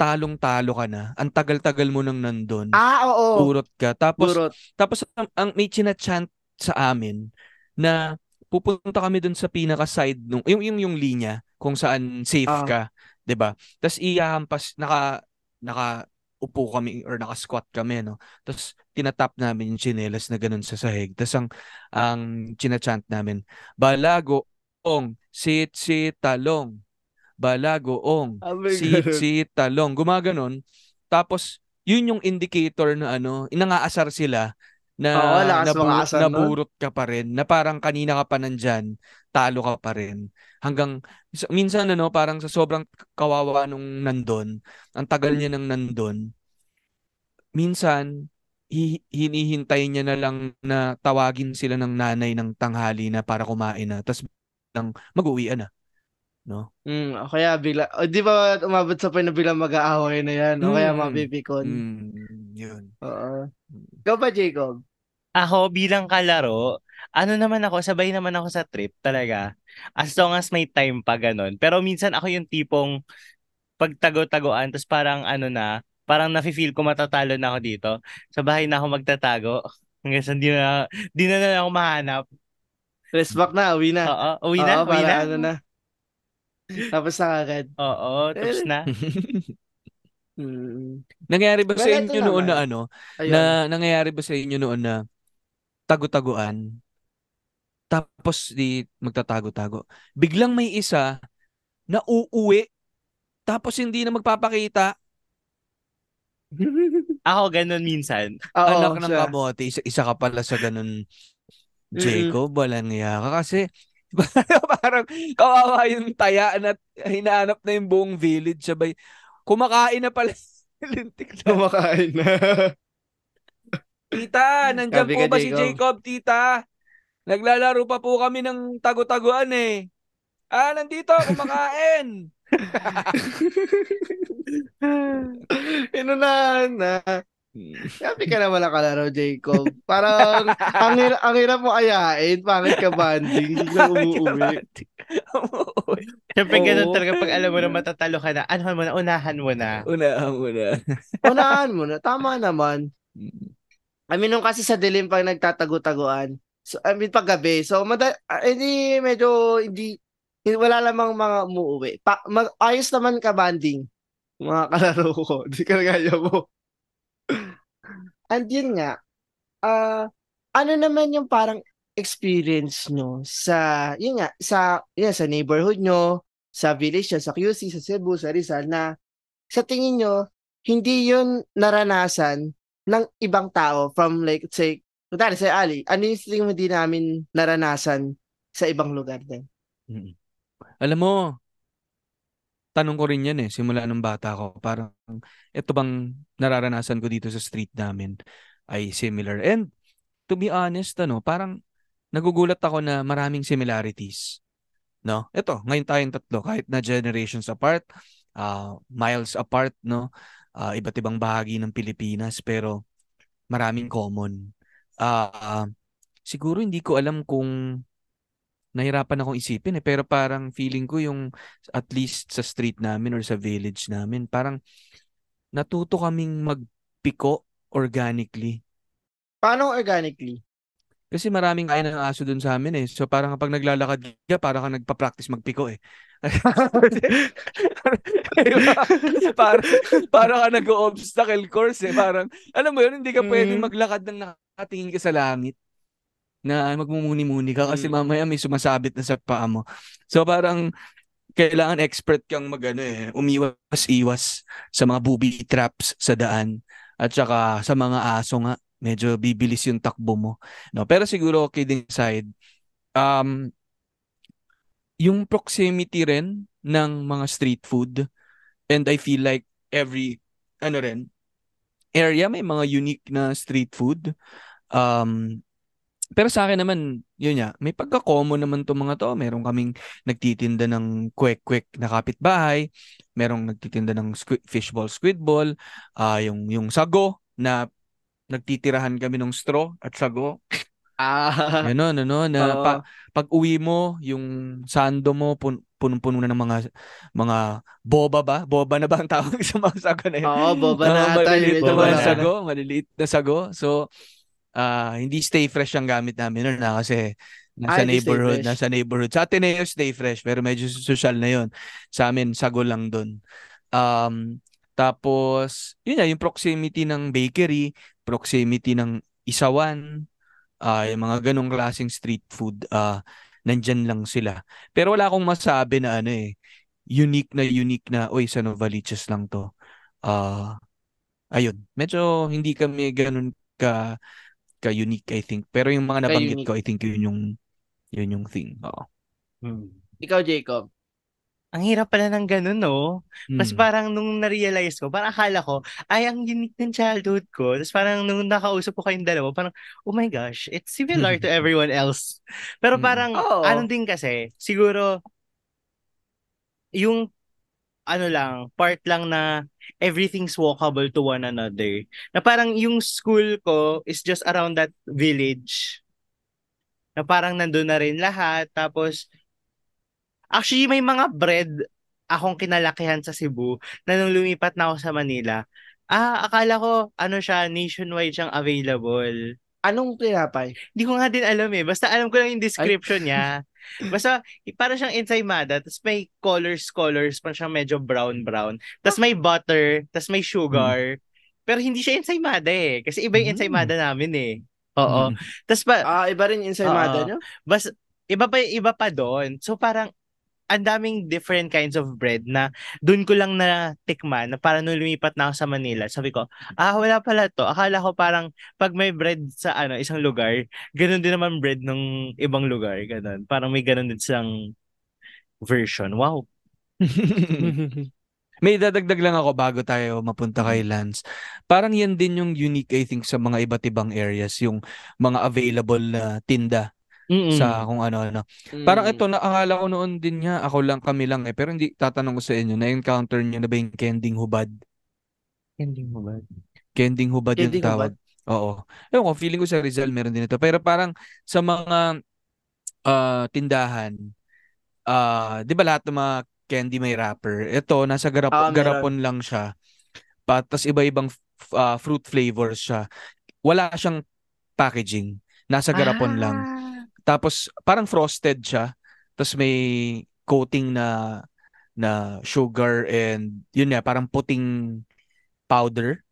talong-talo ka na, ang tagal-tagal mo nang nandun, Ah, oo. burot ka. Tapos, Burot. tapos ang, ang may chinachant sa amin na pupunta kami dun sa pinaka side nung yung yung yung linya kung saan safe Ah. ka, 'di ba? Tapos ihahampas naka naka upo kami or naka-squat kami no. Tapos tinatap namin yung chinelas na ganun sa sahig. Tapos ang ang chinachant namin, balago ong sit sit talong. Balago ong Sabi sit ganun. sit talong. Gumaganon. Tapos yun yung indicator na ano, inangaasar sila na Oo, nabu- naburot ka pa rin, na parang kanina ka pa nandyan, talo ka pa rin. Hanggang, minsan ano, parang sa sobrang kawawa nung nandun, ang tagal niya nang nandun, minsan, hi- hinihintay niya na lang na tawagin sila ng nanay ng tanghali na para kumain na, tapos lang mag-uwi na. No? Mm, o kaya bigla, o di ba umabot sa point na bigla mag-aaway na yan, o kaya Mm. mapipikon. Mm, yun. Oo. Ikaw ba, Jacob? Ako bilang kalaro, ano naman ako, sabay naman ako sa trip talaga. As long as may time pa ganun. Pero minsan ako yung tipong pagtago-tagoan, tapos parang ano na, parang nafe-feel ko matatalo na ako dito. Sa bahay na ako magtatago. Hanggang sa di na, di na na ako mahanap. Rest back na, uwi na. Oo, uwi na, Oo, uwi para na. ano na. Tapos na agad. Oo, tapos na. Mm. nangyari ba sa Well, inyo noon na ano, Ayun. na nangyayari ba sa inyo noon na tago-taguan? Tapos di magtatago-tago. Biglang may isa na uuwi tapos hindi na magpapakita. Ako ganun minsan. Oo, Anak ng siya. kamote, isa, isa ka pala sa ganun. Jacob, walang iya ka kasi parang kawawa yung taya na hinahanap na yung buong village sabay kumakain na pala lintik na. Kumakain na. Tita, nandiyan Sabi po ba si Jacob? Jacob, tita? Naglalaro pa po kami ng tago-taguan eh. Ah, nandito, kumakain. Inunahan na. Sabi ka naman nakalaro, Jacob. Parang, ang, hir- ang hirap mo ayain. Pangit ka banding. Biglang umuwi. Umuwi. Siyempre, ganun Oo. talaga pag alam mo na matatalo ka na, anuhan mo na, unahan mo na. Una, una. Unahan mo na. Tama naman. I mean, nung kasi sa dilim pag nagtatago-taguan. So, I mean, pag gabi. So, mada- ah, hindi, medyo, hindi, hindi- wala lamang mga umuwi. Pa, mag, ayos naman ka banding. Mga kalaro ko. Hindi ka nagaya mo. And yun nga, ah, ano naman yung parang experience nyo sa, yun nga, sa, yun, sa neighborhood nyo, sa village nyo, sa QC, sa Cebu, sa Rizal, na sa tingin nyo, hindi yun naranasan ng ibang tao from like, say, Kunwari, sa Ali, ano yung tingin mo di namin naranasan sa ibang lugar din? Alam mo, tanong ko rin yan eh, simula nung bata ko. Parang, ito bang nararanasan ko dito sa street namin ay similar. And, to be honest, ano, parang nagugulat ako na maraming similarities. No? Ito, ngayon tayong tatlo, kahit na generations apart, uh, miles apart, no? Uh, iba't ibang bahagi ng Pilipinas, pero maraming common. Ah, siguro hindi ko alam kung nahirapan akong isipin eh, pero parang feeling ko yung at least sa street namin or sa village namin, parang natuto kaming magpiko organically. Paano organically? Kasi maraming kain ng aso dun sa amin eh. So parang kapag naglalakad ka, parang ka nagpa-practice magpiko eh. diba? parang, parang ka nag-obstacle course eh. Parang, alam mo yun, hindi ka pwedeng Mm. maglakad ng nakatingin ka sa langit na magmumuni-muni ka kasi Mm. mamaya may sumasabit na sa paa mo. So parang kailangan expert kang magano eh, umiwas-iwas sa mga booby traps sa daan at saka sa mga aso nga medyo bibilis yung takbo mo. No, pero siguro kidding aside, um yung proximity rin ng mga street food and I feel like every ano rin area may mga unique na street food. Um pero sa akin naman, yun nga, may pagka-common naman to mga to. Meron kaming nagtitinda ng kwek-kwek na kapitbahay, merong nagtitinda ng squid, fishball, squidball, ah yung yung sago na nagtitirahan kami ng straw at sago. Ah, Ganon, ano, na oo. pa, pag uwi mo, yung sando mo, pun, punong-puno na ng mga mga boba ba? Boba na ba ang tawag sa mga sago na yun? Oo, boba na ata. maliliit na boba na. sago, maliliit na sago. So, ah hindi stay fresh ang gamit namin noon na kasi Ah, nasa hindi stay neighborhood, nasa neighborhood. Sa Ateneo stay fresh pero medyo social na yon. Sa amin sago lang doon. Um tapos yun nga yung proximity ng bakery, proximity ng isawan, ah yung mga ganong klaseng street food, ah nandyan lang sila. Pero wala akong masabi na ano eh, unique na unique na, oy, sa Novaliches lang to. Ah ayun, medyo hindi kami ganun ka ka-unique I think. Pero yung mga nabanggit ko, I think yun yung yun yung thing. Oo. Hmm. Ikaw, Jacob. Ang hirap pala ng ganun, no? Kasi Mm. parang nung na-realize ko, parang akala ko, ay, ang unique ng childhood ko. Tapos parang nung nakausap ko kayong dalawa, parang, oh my gosh, it's similar to everyone else. Pero Mm. parang, Oo. ano din kasi, siguro, yung, ano lang, part lang na everything's walkable to one another. Na parang yung school ko is just around that village. Na parang nandun na rin lahat. Tapos, Actually, may mga bread akong kinalakihan sa Cebu na nung lumipat na ako sa Manila. Ah, akala ko, ano siya, nationwide siyang available. Anong tinapay? Hindi ko nga din alam eh. Basta alam ko lang yung description niya. Basta, para siyang ensaymada, tapos may colors, colors, pa siyang medyo brown-brown. Tapos may butter, tapos may sugar. Pero hindi siya ensaymada eh. Kasi iba yung Mm. ensaymada namin eh. Oo. Mm. Tapos pa, Ah, iba rin yung ensaymada nyo? Bas, iba pa iba pa doon. So parang ang daming different kinds of bread na doon ko lang na tikman na parang nung lumipat na ako sa Manila. Sabi ko, ah wala pala to. Akala ko parang pag may bread sa ano isang lugar, ganun din naman bread ng ibang lugar, ganun. Parang may ganun din silang version. Wow. May dadagdag lang ako bago tayo mapunta kay Lance. Parang yan din yung unique I think sa mga iba't ibang areas, yung mga available na tinda Mm-mm. sa kung ano-ano. Parang Mm. ito, naakala ko noon din nga, ako lang, kami lang eh. Pero hindi, tatanong ko sa inyo, na-encounter nyo na ba yung kending hubad? Mo ba? Kending hubad yung Kending tawag. Oo. Ewan ko, feeling ko sa Rizal meron din ito. Pero parang sa mga ah, tindahan, ah, di ba lahat ng mga candy may wrapper? Ito, nasa garap Ah, garapon lang siya. Pa, tas iba-ibang f- ah, fruit flavors siya. Wala siyang packaging. Nasa garapon lang. Tapos parang frosted siya. Tapos may coating na na sugar and yun nga parang puting powder.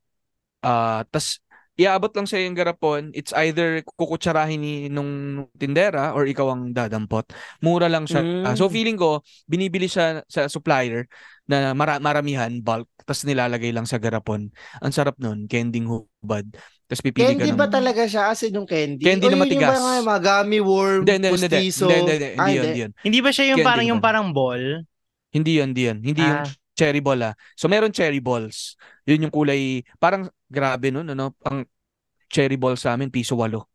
Ah, tas iaabot lang sa yung garapon. It's either kukutsarahin ni nung tindera or ikaw ang dadampot. Mura lang siya. Ah, so Mm. feeling ko binibili siya sa supplier na mara- maramihan bulk tas nilalagay lang sa garapon. Ang sarap nun, kending hubad. Tapos pipili ka Candy ng ba talaga siya? As in yung candy? Candy O na matigas. Yung mga, gummy worm, Hindi, hindi, pustiso. hindi, hindi, hindi, Ah, hindi yun, hindi. hindi yun. Hindi ba siya yung Candy parang yung parang ball? Hindi yun, hindi yun. Hindi yung Ah. cherry ball ah. So meron cherry balls. Yun yung kulay, parang grabe nun, ano? Ang cherry ball sa amin, piso walo.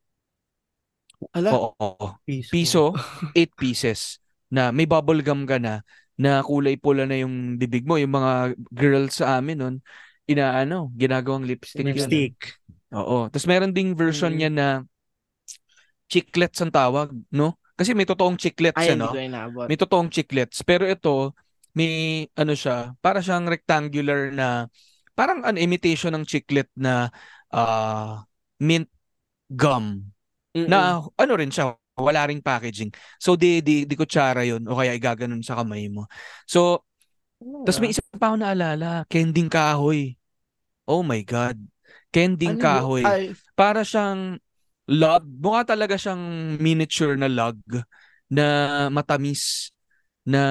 Ala, Oo, oo, oo. Piso, 8 pieces. Na may bubble gum ka na, na kulay pula na yung bibig mo. Yung mga girls sa amin nun, inaano, ginagawang lipstick. yun. Oo. Tapos meron ding version Mm. niya na chiclets ang tawag, no? Kasi may totoong chiclets, ay, ano? inaabot. May totoong chiclets. Pero ito, may ano siya, para siyang rectangular na, parang an imitation ng chiclet na ah, mint gum. Mm-mm. Na ano rin siya, wala ring packaging. So di di di kutsara 'yon o kaya igaganon sa kamay mo. So, Ano tas may isa pa ako naalala, kending kahoy. Oh my god. Kending Ano kahoy. Ay, Para siyang log. Mukha talaga siyang miniature na log na matamis na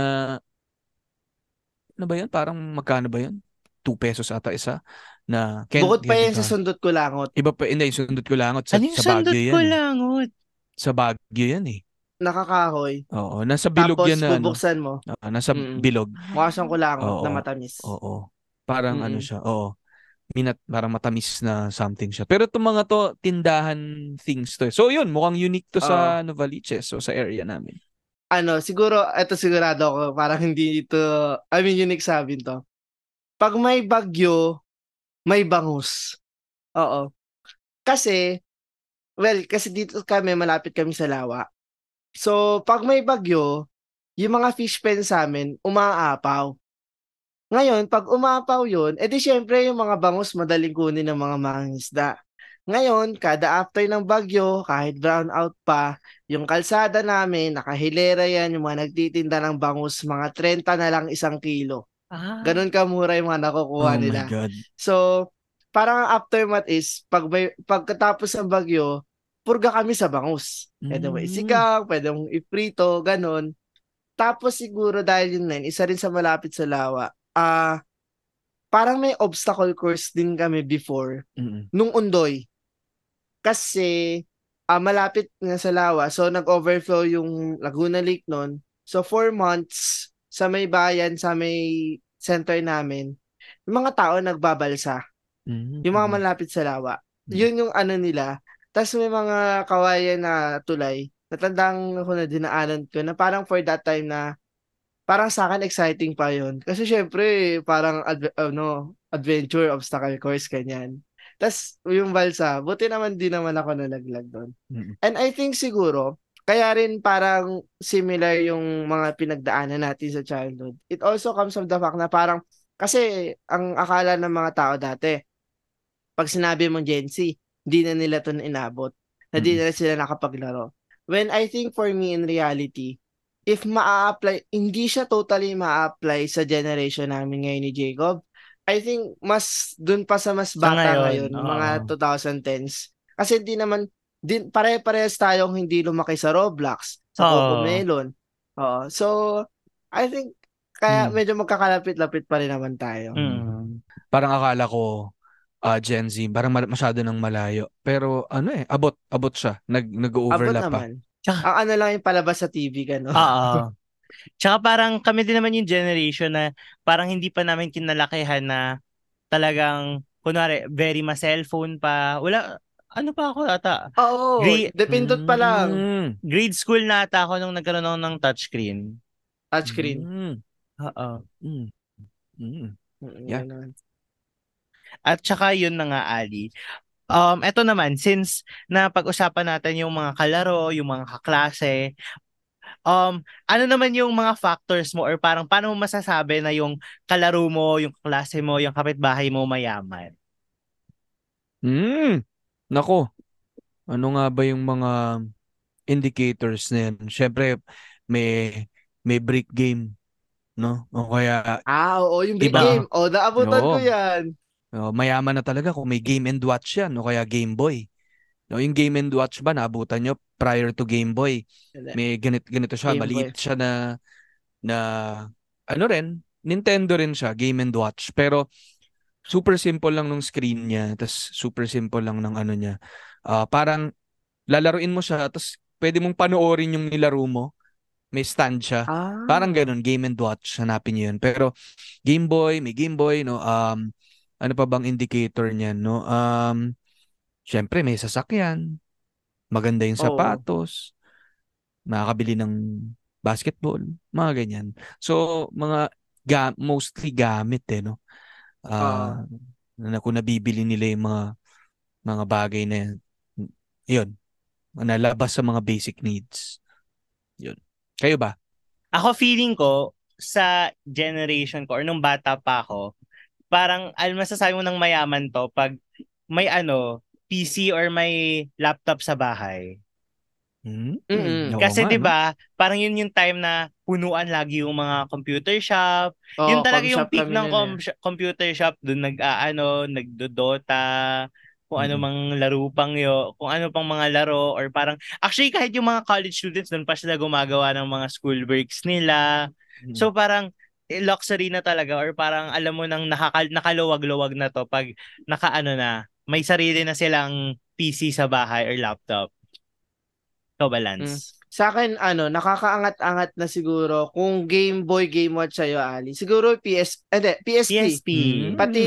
ano ba yun? Parang magkano ba yun? 2 pesos ata isa na ken- bukod pa yan sa sundot ko langot. Iba pa, hindi, sundot ko langot sa, Ano yung sa Baguio ko langot? Sa Baguio yan eh. Nakakahoy. Oo, nasa bilog Tapos yan na ano. bubuksan mo. Oo, nasa Mm-mm. bilog. Mukha siyang kulangot Oo. na matamis. Oo. Parang ano Mm-mm. siya, oo. Minat, parang matamis na something siya. Pero itong mga to, tindahan things to. eh. So yun, mukhang unique to sa Novaliches, so sa area namin. Ano, siguro, eto sigurado ako, parang hindi ito, I mean, unique sa amin to. Pag may bagyo, may bangus. Oo. Kasi, well, kasi dito kami, malapit kami sa lawa. So, pag may bagyo, yung mga fish pen sa amin, umaapaw. Ngayon, pag umapaw yun, edi syempre yung mga bangus madaling kunin ng mga mangingisda. Ngayon, kada after ng bagyo, kahit brown out pa, yung kalsada namin, nakahilera yan, yung mga nagtitinda ng bangus, mga 30 na lang isang kilo. Ah. Ganun kamura yung mga nakukuha oh nila. my God. So, parang ang aftermath is, pag may, pagkatapos ng bagyo, purga kami sa bangus. Pwede mo Mm. isigang, pwede mong iprito, ganun. Tapos siguro dahil yun na yun, isa rin sa malapit sa lawa, ah, parang may obstacle course din kami before, Mm-mm. nung Undoy. Kasi, ah, malapit nga sa lawa, so nag-overflow yung Laguna Lake noon. So, four months sa may bayan, sa may center namin, yung mga tao nagbabalsa. Mm. Yung mga malapit sa lawa. Mm. Yun yung ano nila. Tapos may mga kawayan na tulay. Natandang ako na dinaanan ko na parang for that time na parang sa akin exciting pa yun. Kasi syempre parang adve- ano, adventure, obstacle course, kanyan. Tapos yung balsa, buti naman di naman ako nalaglag doon. Mm. And I think siguro, kaya rin parang similar yung mga pinagdaanan natin sa childhood. It also comes from the fact na parang, kasi ang akala ng mga tao dati, pag sinabi mong Gen Z, di na nila to inabot. Na di Mm. na sila nakapaglaro. When I think for me in reality, if maa-apply, hindi siya totally maa-apply sa generation namin ngayon ni Jacob. I think mas dun pa sa mas Sa bata ngayon, ngayon, oo. mga 2010s. Kasi hindi naman, din, pare-parehas tayong hindi lumaki sa Roblox, sa Oo. Cocomelon. Oo. So, I think, kaya Mm. medyo magkakalapit-lapit pa rin naman tayo. Mm. Parang akala ko ah, Gen Z, parang ma- masyado ng malayo. Pero ano eh, abot, abot siya. Nag, Abot nag-overlap pa. naman. Tsaka- Ang ano lang yung palabas sa TV, gano'n. Oo. Tsaka parang kami din naman yung generation na parang hindi pa namin kinalakihan na talagang, kunwari, very ma-cellphone pa. Wala, ano pa ako ata? Oo, Gra- depindot pa lang. Mm. Grade school na ata ako nung nagkaroon ako ng touchscreen. Touchscreen. Mm. Oo. Mm. Mm. Mm, Yeah. At saka yun na nga, Ali. Um, eto naman, since na pag-usapan natin yung mga kalaro, yung mga kaklase, um, ano naman yung mga factors mo or parang paano mo masasabi na yung kalaro mo, yung kaklase mo, yung kapitbahay mo mayaman? Mm. Nako. Ano nga ba yung mga indicators na yan? Siyempre, may may brick game, no? O kaya Ah, oo, yung big Iba. game. O, naabutan ko Oo. yan. Oh, mayaman na talaga kung may Game and Watch yan o kaya Game Boy. No, yung Game and Watch ba naabutan nyo prior to Game Boy? May ganito, ganito siya, Game maliit Boy. siya na na ano rin, Nintendo rin siya, Game and Watch. Pero super simple lang nung screen niya, tas super simple lang ng ano niya. Ah, parang lalaruin mo siya, tas pwede mong panoorin yung nilaro mo. May stand siya. Ah. Parang ganun, Game and Watch, hanapin niyo yun. Pero Game Boy, may Game Boy, no? Um, ano pa bang indicator niyan, no? Um, syempre may sasakyan, maganda yung Oo. sapatos, makakabili ng basketball, mga ganyan. So, mga ga- mostly gamit eh, no? Ah, na kung nabibili nila yung mga mga bagay na yan. Yun. Nalabas sa mga basic needs. Yun. Kayo ba? Ako feeling ko, sa generation ko or nung bata pa ako, parang al masasabi mo ng mayaman to pag may ano, PC or may laptop sa bahay. Hmm? Mm-mm. Oo Kasi 'di no? ba, parang yun yung time na punuan lagi yung mga computer shop. Oo, yun talaga yung peak ng eh. com- computer shop, doon nag-aano, nagdodota, kung ano Mm. mang laro pang yo, kung ano pang mga laro or parang actually kahit yung mga college students doon pa sila gumagawa ng mga schoolworks nila. Mm. So parang luxury na talaga or parang alam mo nang nakakal nakaluwag-luwag na to pag nakaano na may sarili na silang PC sa bahay or laptop. So balance. Sa akin, ano, nakakaangat-angat na siguro kung Game Boy, Game Watch sa'yo, Ali. Siguro PS, eh, PSP. PSP. Mm. Pati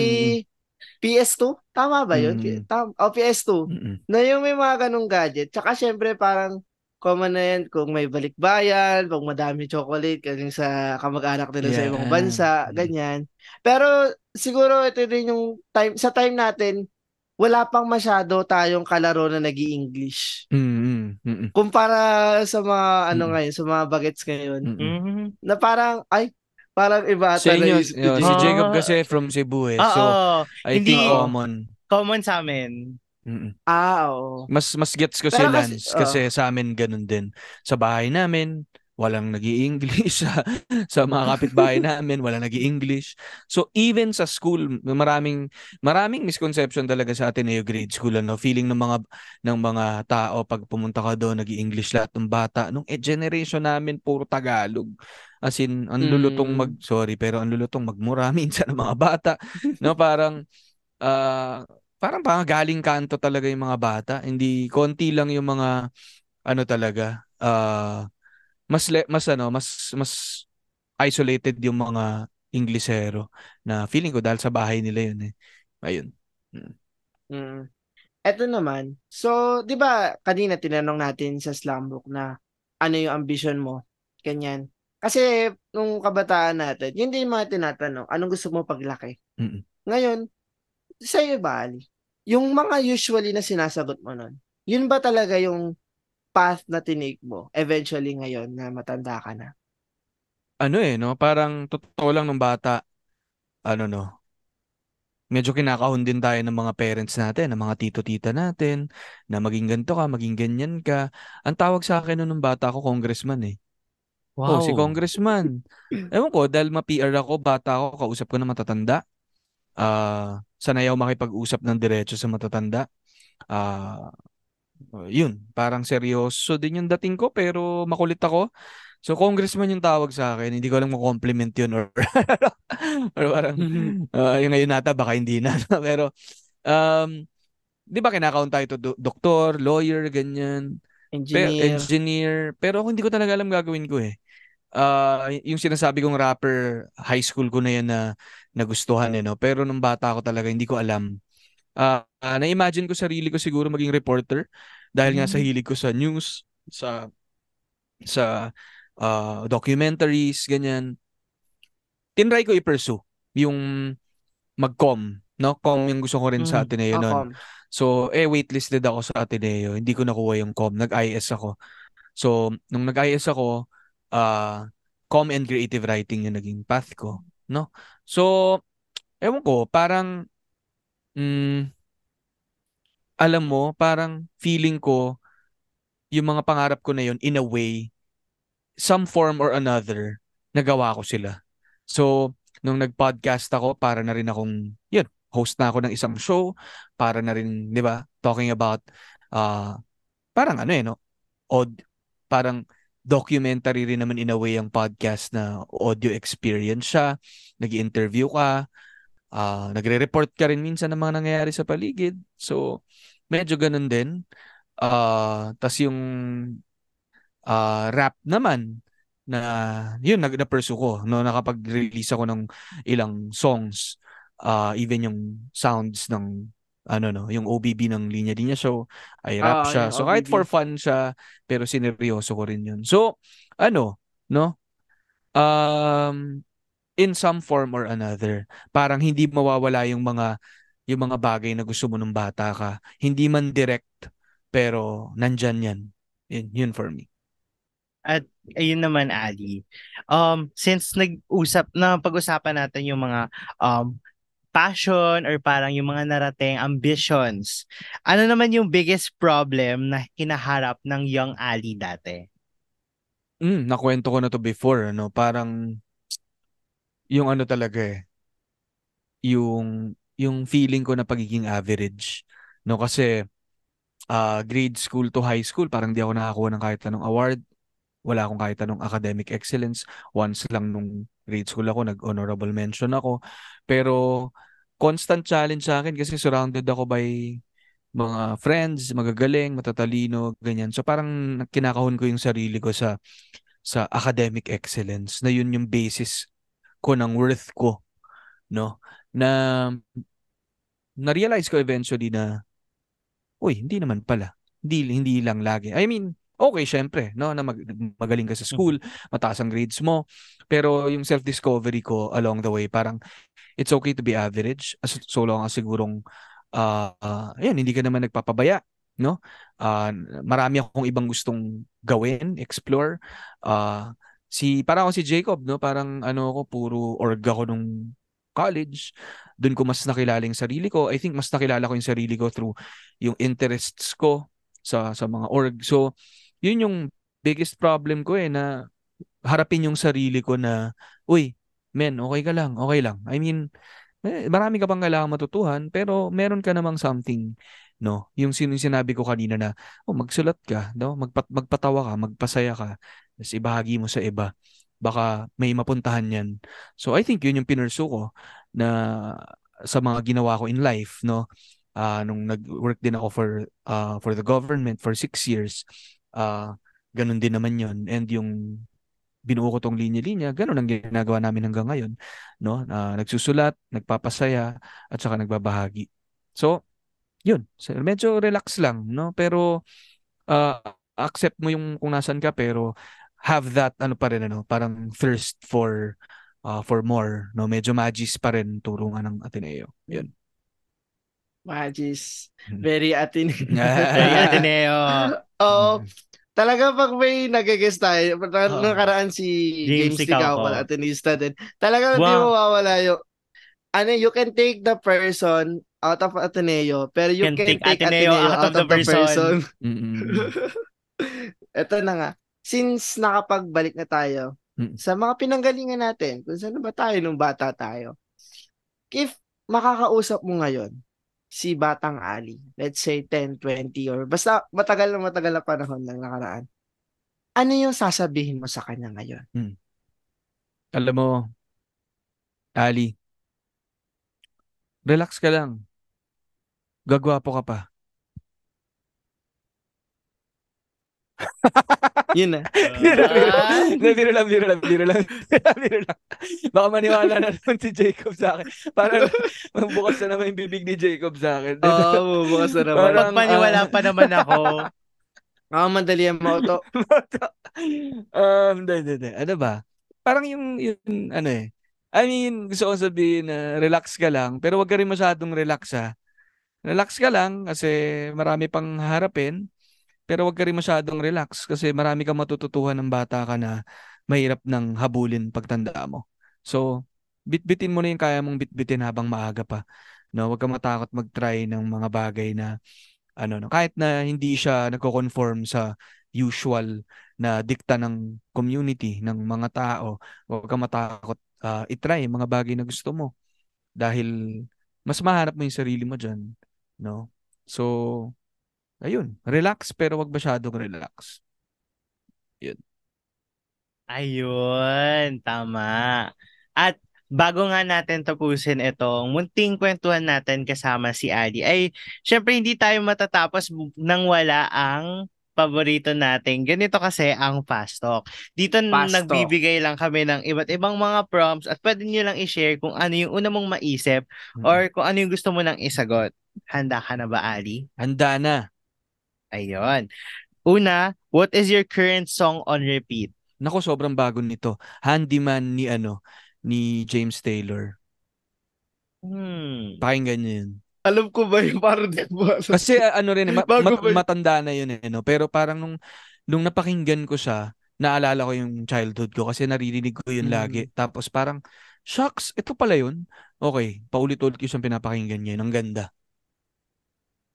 PS2? Tama ba yun? Mm. Tam oh, PS2. Mm-mm. Na yung may mga ganong gadget. Tsaka syempre parang common na yan kung may balikbayan, pag madami chocolate, kasi sa kamag-anak nila sa Yeah. ibang bansa, ganyan. Pero siguro ito din yung time, sa time natin, wala pang masyado tayong kalaro na nag english Mm-mm. Mm-mm. Kumpara sa mga ano Mm. ngayon, sa mga bagets ngayon, Mm-mm. Mhm. na parang, ay, parang iba Sa ata inyo, naisip ko yo, si dyan. Ah. Jacob kasi from Cebu eh. Oo, So, I hindi- think common. common sa amin. Mm-mm. Ah, oo. Mas mas gets ko si Pero kasi- Lance kasi sa amin ganun din. Sa bahay namin, walang nag english sa, sa mga kapitbahay namin, walang nag english So even sa school, maraming maraming misconception talaga sa Ateneo grade school ano, feeling ng mga ng mga tao pag pumunta ka doon nag english lahat ng bata. Nung eh, generation namin puro Tagalog. As in, ang lulutong Mm. mag sorry, pero ang lulutong magmura minsan ng mga bata. No, parang ah parang mga galing kanto talaga yung mga bata. Hindi konti lang yung mga ano talaga ah mas le, mas ano, mas mas isolated yung mga Inglesero na feeling ko dahil sa bahay nila yun eh. Ayun. Mm. Eto naman. So, 'di ba kanina tinanong natin sa Slumbook na ano yung ambition mo? Ganyan. Kasi nung kabataan natin, yun din yung mga tinatanong, anong gusto mo paglaki? Mm-mm. Ngayon, sa iyo ba, Ali? Yung mga usually na sinasagot mo nun, yun ba talaga yung path na tinake mo eventually ngayon na matanda ka na? Ano eh, no? Parang totoo lang ng bata, ano no, medyo kinakahon din tayo ng mga parents natin, ng mga tito-tita natin, na maging ganito ka, maging ganyan ka. Ang tawag sa akin noon ng bata ko, congressman eh. Oh, si congressman. Ewan ko, dahil ma-PR ako, bata ako, kausap ko na matatanda. Ah, sanay ako makipag-usap ng diretso sa matatanda. Ah, yun, parang seryoso din yung dating ko, pero makulit ako. So, congressman yung tawag sa akin. Hindi ko lang ma-compliment yun or, or parang, ah, yung ngayon nata, baka hindi na. pero, um, di ba kinakount tayo to do- doktor, lawyer, ganyan. Pero, Engineer. engineer. Pero ako hindi ko talaga alam gagawin ko eh. ah, yung sinasabi kong rapper, high school ko na yan na nagustuhan eh, no? Pero nung bata ako talaga, hindi ko alam. Ah, ah, na-imagine ko sarili ko siguro maging reporter dahil nga sa Mm. hilig ko sa news, sa sa ah, documentaries, ganyan. Tinry ko i-pursue yung mag-com, no? Com yung gusto ko rin sa Mm. Ateneo noon. So, eh, waitlisted ako sa Ateneo. Hindi ko nakuha yung com. Nag-IS ako. So, nung nag-IS ako, ah, com and creative writing yung naging path ko, no? So, ewan ko, parang, mm, alam mo, parang feeling ko, yung mga pangarap ko na yun, in a way, some form or another, nagawa ko sila. So, nung nag-podcast ako, para na rin akong, yun, host na ako ng isang show, para na rin, di ba, talking about, uh, parang ano eh, no? Od, parang documentary rin naman in a way ang podcast na audio experience siya, nag interview ka, uh, nagre-report ka rin minsan ng mga nangyayari sa paligid. So, medyo ganun din. Uh, tas yung uh, rap naman, na yun nag na-pursue ko no nakapag-release ako ng ilang songs uh, even yung sounds ng ano no yung OBB ng Linya Linya show ay rap Ah, siya. so kahit OBB. for fun siya pero sineryoso ko rin yun. So ano no um in some form or another parang hindi mawawala yung mga yung mga bagay na gusto mo nung bata ka. Hindi man direct pero nandyan yan. Yun, yun for me. At ayun naman, Ali. Um, since nag-usap na pag-usapan natin yung mga um, passion or parang yung mga narating ambitions, ano naman yung biggest problem na kinaharap ng young Ali dati? Mm, nakwento ko na to before, ano, parang yung ano talaga eh, yung yung feeling ko na pagiging average, no, kasi uh, grade school to high school, parang di ako nakakuha ng kahit anong award, wala akong kahit anong academic excellence. Once lang nung grade school ako, nag-honorable mention ako. Pero constant challenge sa akin kasi surrounded ako by mga friends, magagaling, matatalino, ganyan. So parang kinakahon ko yung sarili ko sa sa academic excellence na yun yung basis ko ng worth ko, no? Na na-realize ko eventually na uy, hindi naman pala. Hindi hindi lang lagi. I mean, okay, syempre, no, na mag, magaling ka sa school, mataas ang grades mo. Pero yung self-discovery ko along the way, parang it's okay to be average as so long as sigurong uh, uh, ayun, hindi ka naman nagpapabaya, no? Uh, marami akong ibang gustong gawin, explore. Uh, si parang ako si Jacob, no? Parang ano ako, puro org ako nung college. Doon ko mas nakilala yung sarili ko. I think mas nakilala ko yung sarili ko through yung interests ko sa sa mga org. So, yun yung biggest problem ko eh na harapin yung sarili ko na, uy, men, okay ka lang, okay lang. I mean, eh, marami ka pang kailangan matutuhan, pero meron ka namang something, no? Yung sin- sinabi ko kanina na, oh, magsulat ka, no? Magpat magpatawa ka, magpasaya ka, tapos ibahagi mo sa iba. Baka may mapuntahan yan. So, I think yun yung pinursu ko na sa mga ginawa ko in life, no? Uh, nung nag-work din ako for uh, for the government for six years, uh, ganun din naman yun. And yung binuo ko tong linya-linya, ganun ang ginagawa namin hanggang ngayon. No? Uh, nagsusulat, nagpapasaya, at saka nagbabahagi. So, yun. So, medyo relax lang, no? Pero, uh, accept mo yung kung nasan ka, pero have that, ano pa rin, ano, parang thirst for uh, for more, no? Medyo magis pa rin turungan ng Ateneo. Yun. Magis. Hmm. Very atin. Very Ateneo. Oo. Talaga pag may nag-guest tayo, nung nakaraan si James James Licao, ko. Atenista din. Talaga hindi Wow. mo mawawala yung, ano, you can take the person out of Ateneo, pero you Can can, take take, Ateneo Ateneo, out out, of the of the person. Mm-mm. Ito na nga. Since nakapagbalik na tayo Mm. sa mga pinanggalingan natin, kung saan ba tayo nung bata tayo, if makakausap mo ngayon, si Batang Ali, let's say 10, 20, or basta matagal na matagal na panahon lang nakaraan, ano yung sasabihin mo sa kanya ngayon? Alam mo, Ali, relax ka lang. Gagwapo ka pa. Yun na. Hindi, biro lang, biro lang, biro lang. biro lang. Baka maniwala na naman si Jacob sa akin. Parang magbukas na naman yung bibig ni Jacob sa akin. Oo, bukas na naman. Parang, Pagpaniwala ah, pa naman ako. Ah, madali ang mauto. um, hindi, hindi, hindi. Ano ba? Parang yung, yung, ano eh. I mean, gusto kong sabihin na relax ka lang, pero wag ka rin masyadong relax ha. Relax ka lang kasi marami pang harapin, pero wag ka rin masyadong relax kasi marami kang matututuhan ng bata ka na mahirap ng habulin pagtanda mo. So, bitbitin mo na yung kaya mong bitbitin habang maaga pa. No, wag ka matakot mag-try ng mga bagay na ano no, kahit na hindi siya nagko-conform sa usual na dikta ng community ng mga tao, wag ka matakot uh, itry mga bagay na gusto mo dahil mas mahanap mo yung sarili mo diyan, no? So, ayun, relax pero wag masyadong relax. Ayun, tama. At bago nga natin tapusin itong munting kwentuhan natin kasama si Ali, ay syempre hindi tayo matatapos nang wala ang paborito natin. Ganito kasi ang fast talk. Dito Fast talk. nagbibigay lang kami ng iba't ibang mga prompts at pwede nyo lang i-share kung ano yung una mong maisip Mm. or kung ano yung gusto mo nang isagot. Handa ka na ba, Ali? Handa na. Ayun. Una, what is your current song on repeat? Nako, sobrang bago nito. Handyman ni ano, ni James Taylor. Hmm. Pakinggan niyo yun. Alam ko ba yung parang di ba? Kasi uh, ano rin, eh, ma- Bago mat- ba yun? matanda na yun eh, no? Pero parang nung, nung napakinggan ko siya, naalala ko yung childhood ko kasi naririnig ko yun Mm. lagi. Tapos parang, shucks, ito pala yun. Okay, paulit-ulit ko siyang pinapakinggan ngayon. Ang ganda.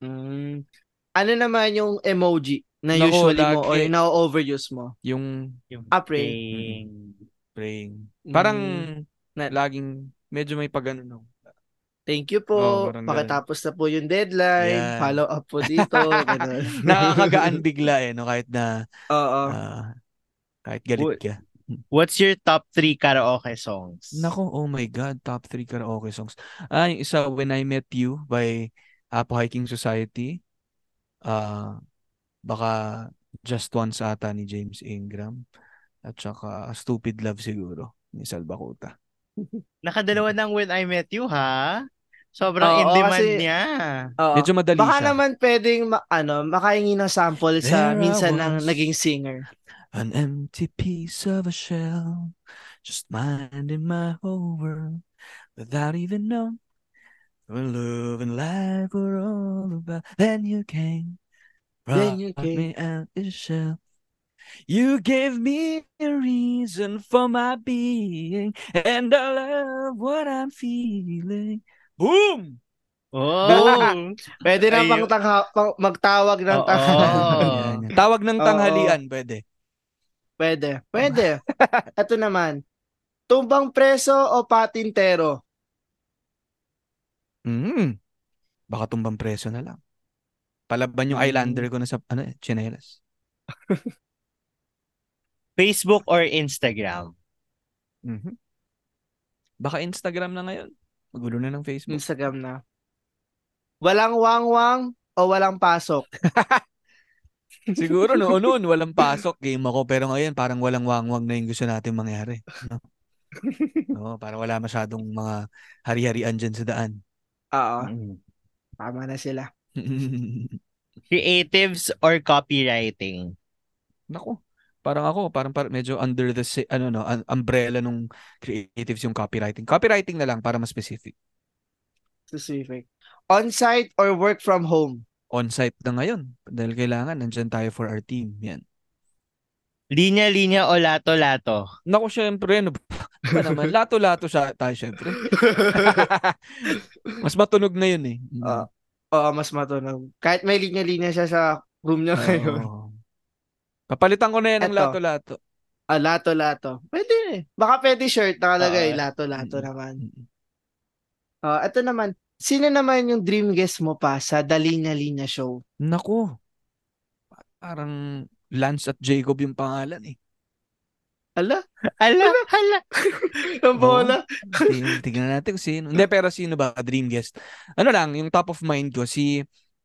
Mm. Ano naman yung emoji na Nako, usually mo or lagi. na-overuse mo? Yung Yung Ah, pray. praying. praying. Parang Mm. Na- laging medyo may pag ano, no? Thank you Oo, po. parang Pakitapos na po yung deadline. Yan. Follow up po dito. Ganun. Nakakagaan bigla eh, no? Kahit na, Oo. ah, kahit galit Would- ka. What's your top three karaoke songs? Nako, oh my God, top 3 karaoke songs. Ah, yung isa, When I Met You by Apo Hiking Society. Ah, baka Just Once ata ni James Ingram. At saka Stupid Love siguro ni Salbakuta. Nakadalawa ng When I Met You, ha? Sobrang Oo, in demand kasi- niya. Oo. Medyo madali Baka siya. naman pedeng ma- ano, makahingi ng sample sa There minsan ng naging singer. An empty piece of a shell, just minding my whole world, without even knowing what love and life were all about. Then you came, Then you brought me came. out the shell. You gave me a reason for my being, and I love what I'm feeling. Boom! Oh! Pwede na pang, tangha- pang magtawag ng Oo. tanghalian. Tawag ng Oo. tanghalian, pwede. Pwede. Pwede. Ito naman. Tumbang preso o patintero? Mm. Baka tumbang preso na lang. Palaban yung Mm. eyelander ko na sa ano, eh, chinelas. Facebook or Instagram? Mhm. Baka Instagram na ngayon. Magulo na ng Facebook. Instagram na. Walang wangwang o walang pasok? Siguro noon noon walang pasok game ako pero ngayon parang walang wangwang na yung gusto natin mangyari. No? Oo, para wala masyadong mga hari-harian dyan sa daan. Oo. Mm. Tama na sila. Creatives or copywriting? Nako. Parang ako, parang, parang medyo under the ano no, un- umbrella nung creatives yung copywriting. Copywriting na lang para mas specific. Specific. On-site or work from home? On-site na ngayon dahil kailangan nandyan tayo for our team. Yan. Linya-linya o lato-lato? Nako, syempre, ano ba ba naman? Lato-lato siya tayo, syempre. Mas matunog na yun eh. Mm. Ah, Oo, mas matunog. Kahit may linya-linya siya sa room niya ngayon. Oo. Papalitan ko na yan ng Eto. lato-lato. Ah, lato-lato. Pwede eh. Baka pwede shirt nakalagay. Oo. Lato-lato Mm. naman. Ah, ito naman. Sino naman yung dream guest mo pa sa Dalinya Linya Show? Nako. Parang Lance at Jacob yung pangalan eh. Ala? Ala, hala. Ang bola. Tingnan natin kung sino. Hindi, pero sino ba dream guest? Ano lang, yung top of mind ko, si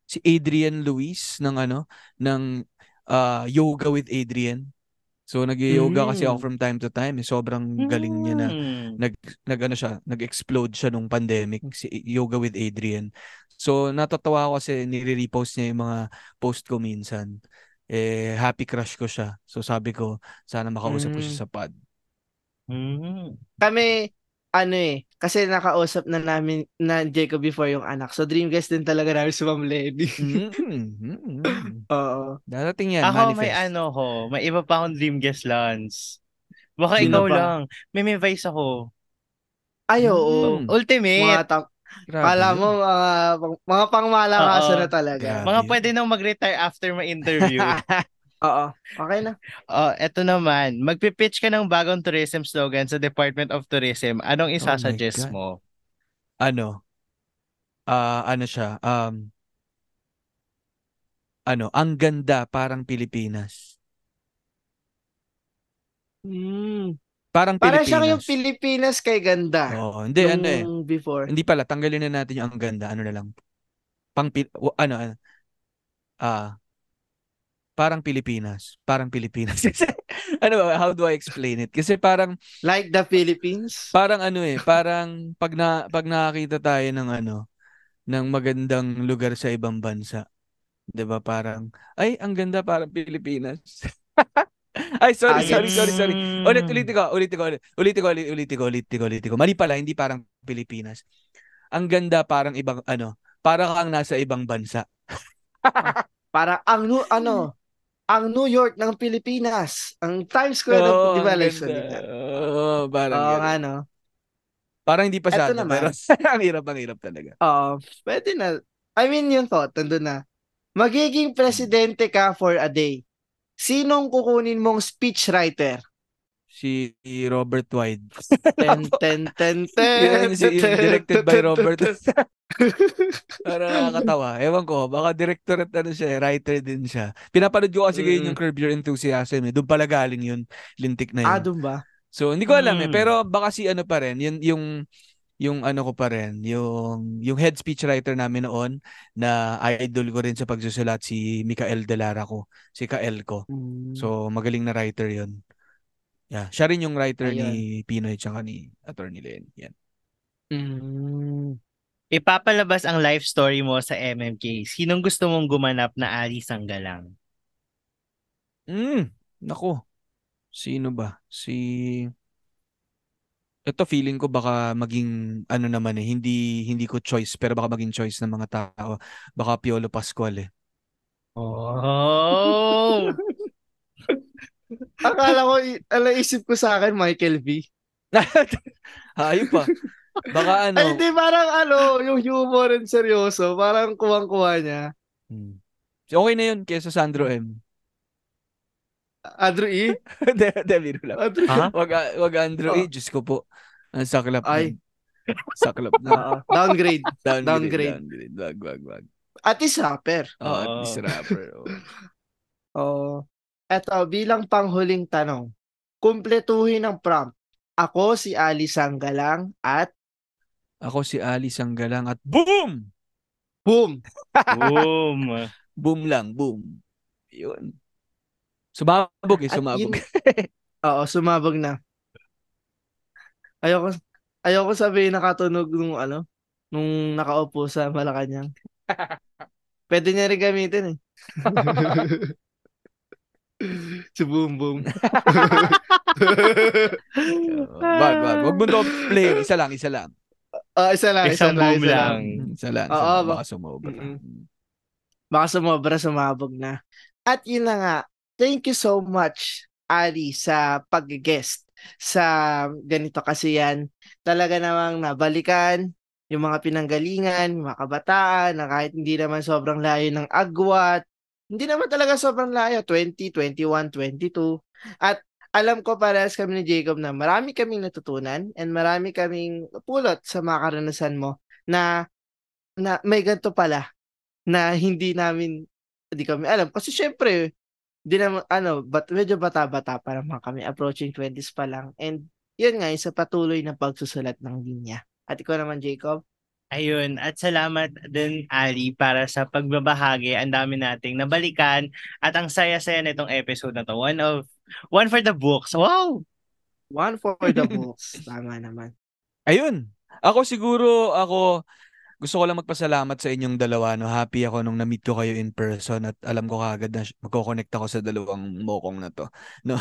si Adrian Luis ng ano, ng ah, yoga with Adrian. So nag-yoga kasi ako Mm. from time to time. Eh. Sobrang galing niya na Hmm. nag nag ano siya, nag-explode siya nung pandemic si Yoga with Adrian. So natatawa ako kasi nire-repost niya yung mga post ko minsan. Eh happy crush ko siya. So sabi ko sana makausap ko siya Mm. sa pod. Hmm. Kami, ano eh, kasi nakausap na namin na Jacob before yung anak. So dream guest din talaga namin si Ma'am Lenny. Mm, mm, mm. Oo. Darating yan, Ako manifest. may ano ko, may iba pa akong dream guest Lance. Baka Sino ikaw pa? lang. May may vice ako. Ay, oo. Mm. Ultimate. Mga ta- Grabe kala mo, mga, mga pangmalakasan Oo. na talaga. Grabe. Mga yun. pwede nang mag-retire after ma-interview. Oo. Okay na. oh, eto naman. Magpipitch ka ng bagong tourism slogan sa Department of Tourism. Anong isasuggest God. mo? ano, ah ano siya, um, ano, ang ganda parang Pilipinas. Mm. Parang Para Pilipinas. siyang yung Pilipinas kay ganda. Oo, hindi, ano eh. Before. Hindi pala, tanggalin na natin yung ang ganda. Ano na lang. Pang, ano, ano, ah, parang Pilipinas. Parang Pilipinas. Kasi, ano ba, how do I explain it? Kasi parang, Like the Philippines. parang ano eh, parang pag, na, pag nakakita tayo ng ano, ng magandang lugar sa ibang bansa, 'di ba Parang, ay, ang ganda parang Pilipinas. ay, sorry, sorry, sorry, sorry. Ulit, ulitin ko, ulitin ko, ulit, ulitin ko, ulit, ulitin ko, ulitin ko, ulitin ko. Mali pala, hindi parang Pilipinas. Ang ganda parang ibang, ano, parang kang nasa ibang bansa. Para ang ano, ang New York ng Pilipinas. Ang Times Square ng, Oo, ang live ganda. Oo, parang Oo ganun. nga, no? Parang hindi pa Eto pero naman. ang hirap, ang hirap talaga. Oo, pwede na. I mean, yung thought, nandun na. Magiging presidente ka for a day. Sinong kukunin mong speechwriter? Si Robert Wide. Ten, ten, ten, ten. Yun, si, directed by Robert. Para nakakatawa. Ewan ko, baka director at ano siya, eh, writer din siya. Pinapanood ko kasi ngayon Mm. yung Curb Your Enthusiasm eh. Doon pala galing yun, lintik na yun. Ah, dun ba? So, hindi ko alam eh. Mm. Pero baka si ano pa rin, yun, yung, yung ano ko pa rin, yung, yung head speechwriter namin noon na idol ko rin sa pagsusulat si Mikael Delara ko. Si Kael ko. Mm. So, magaling na writer yun. Yeah. Siya rin yung writer Ayun. ni Pinoy tsaka ni Attorney Len. Yan. Mm. Ipapalabas ang life story mo sa MMK. Sinong gusto mong gumanap na Ali Sanggalang? Mm, nako. Sino ba? Si Ito feeling ko baka maging ano naman eh, hindi hindi ko choice pero baka maging choice ng mga tao. Baka Piolo Pascual eh. Oh! Akala ko, ala isip ko sa akin, Michael V. Ayun pa. Baka ano. Ay, di parang ano, yung humor and seryoso, parang kuwang-kuwa niya. Hmm. Okay na yun kesa Sandro M. Andrew E? Hindi, hindi, biro lang. Andrew Ha? Wag, wag Andrew Oh. eh, Diyos ko po. Ang saklap Ay. Saklap na. Oo. downgrade. downgrade. downgrade. Downgrade. Wag, wag, wag. At least rapper. Oh, at Oo. least rapper. Oh. Oo. Eto, bilang panghuling tanong, kumpletuhin ang prompt. Ako si Ali Sanggalang at Ako si Ali Sanggalang at boom! boom! Boom! Boom lang, boom. Yun. Sumabog eh, sumabog. yun- Oo, sumabog na. Ayoko, ayoko sabihin nakatunog nung ano, nung nakaupo sa Malacanang. Pwede niya rin gamitin eh. si Boom Boom. wag, wag. Wag mo to play. Isa lang, isa lang. Ah, isa lang, isa Isang lang, isa lang. lang. Isa lang. Oo, Isa lang. ba- Baka sumobra. Mm-mm. Baka sumobra, sumabog na. At yun na nga, thank you so much, Ali, sa pag-guest sa ganito kasi yan. Talaga namang nabalikan yung mga pinanggalingan, yung mga kabataan, na kahit hindi naman sobrang layo ng agwat, hindi naman talaga sobrang layo, 20, 21, 22. At alam ko parehas kami ni Jacob na marami kaming natutunan and marami kaming pulot sa mga karanasan mo na na may ganito pala na hindi namin hindi kami alam kasi syempre di naman ano but medyo bata-bata pa naman kami approaching 20s pa lang and yun nga yung sa patuloy na pagsusulat ng linya at ikaw naman Jacob Ayun, at salamat din Ali para sa pagbabahagi. Ang dami nating nabalikan at ang saya-saya nitong episode na to. One of one for the books. Wow. One for the books. Tama naman. Ayun. Ako siguro, ako, gusto ko lang magpasalamat sa inyong dalawa. No? Happy ako nung na-meet ko kayo in person at alam ko kagad na magkoconnect ako sa dalawang mokong na to. No?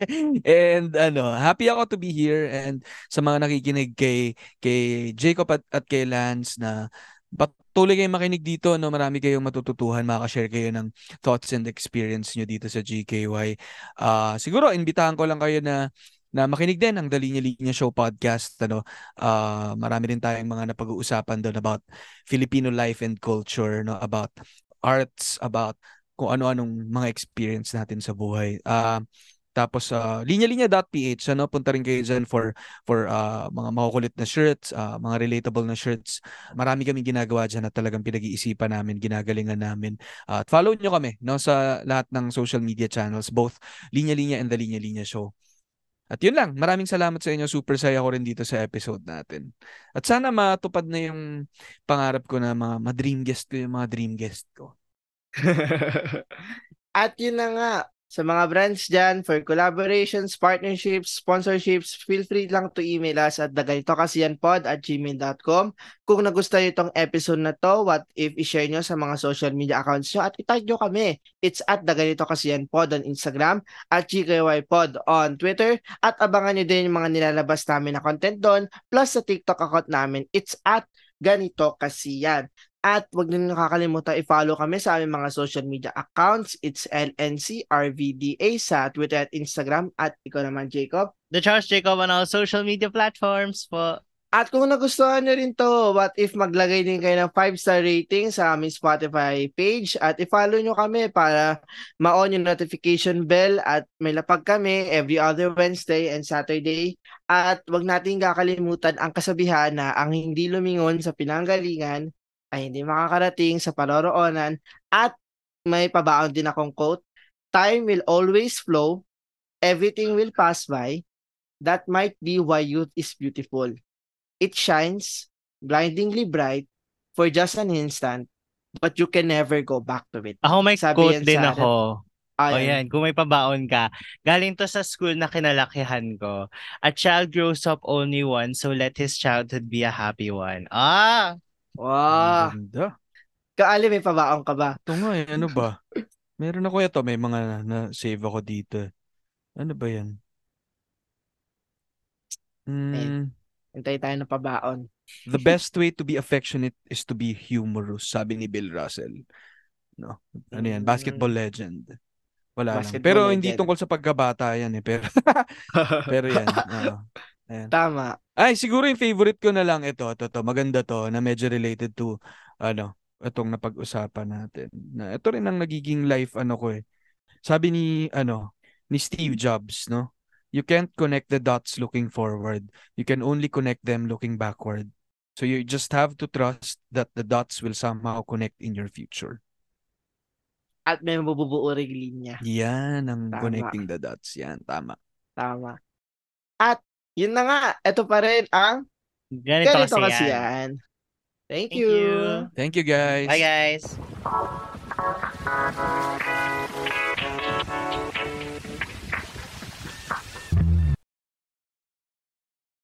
and ano, happy ako to be here and sa mga nakikinig kay, kay Jacob at, at kay Lance na patuloy kayong makinig dito. No? Marami kayong matututuhan. Makashare kayo ng thoughts and experience nyo dito sa GKY. Uh, siguro, imbitahan ko lang kayo na na makinig din ang Dalinya Linya Show podcast. Ano, uh, marami rin tayong mga napag-uusapan doon about Filipino life and culture, no, about arts, about kung ano-anong mga experience natin sa buhay. Uh, tapos uh, linya-linya.ph ano punta rin kayo diyan for for uh, mga makukulit na shirts, uh, mga relatable na shirts. Marami kaming ginagawa diyan na talagang pinag-iisipan namin, ginagalingan namin. Uh, at follow nyo kami no sa lahat ng social media channels, both Linya Linya and the Linya Linya Show. At yun lang, maraming salamat sa inyo. Super saya ko rin dito sa episode natin. At sana matupad na yung pangarap ko na mga ma-dream guest ko yung mga dream guest ko. At yun na nga, sa mga brands dyan for collaborations, partnerships, sponsorships, feel free lang to email us at daganitokasiyanpod at gmail.com. Kung nagustuhan nyo itong episode na to, what if i-share nyo sa mga social media accounts nyo at itag nyo kami. It's at daganitokasiyanpod on Instagram at GKYpod on Twitter at abangan nyo din yung mga nilalabas namin na content doon plus sa TikTok account namin. It's at ganito kasi yan. At wag niyo nakakalimutan i-follow kami sa aming mga social media accounts. It's LNC RVDA sa Twitter at Instagram. At ikaw naman, Jacob. The Charles Jacob on all social media platforms po. At kung nagustuhan nyo rin to, what if maglagay din kayo ng 5-star rating sa aming Spotify page at i-follow nyo kami para ma-on yung notification bell at may lapag kami every other Wednesday and Saturday. At wag natin kakalimutan ang kasabihan na ang hindi lumingon sa pinanggalingan ay hindi makakarating sa paroroonan at may pabaon din akong quote, Time will always flow, everything will pass by, that might be why youth is beautiful. It shines blindingly bright for just an instant, but you can never go back to it. Ako may Sabi quote din sa ako. Ayan. O yan, kung may pabaon ka. Galing to sa school na kinalakihan ko. A child grows up only once, so let his childhood be a happy one. Ah! Wow. Ganda. Kaali, may pabaon ka ba? Ito nga eh, ano ba? Meron ako ito, may mga na-save ako dito. Ano ba yan? Mm, Hintay tayo ng pabaon. the best way to be affectionate is to be humorous, sabi ni Bill Russell. No? Ano yan? Basketball legend. Wala lang. Basketball Pero hindi legend. tungkol sa pagkabata yan eh. Pero, pero yan. oo. Ayan. Tama. Ay, siguro yung favorite ko na lang ito, ito, to, maganda to, na medyo related to, ano, itong napag-usapan natin. Na ito rin ang nagiging life, ano ko eh. Sabi ni, ano, ni Steve Jobs, no? You can't connect the dots looking forward. You can only connect them looking backward. So you just have to trust that the dots will somehow connect in your future. At may mabubuo ring linya. Yan ang Tama. connecting the dots. Yan, tama. Tama. At yun na nga, ito pa rin ang Ganito, ganito kasi, kasi yan. yan. Thank, Thank you. you. Thank you guys. Bye guys.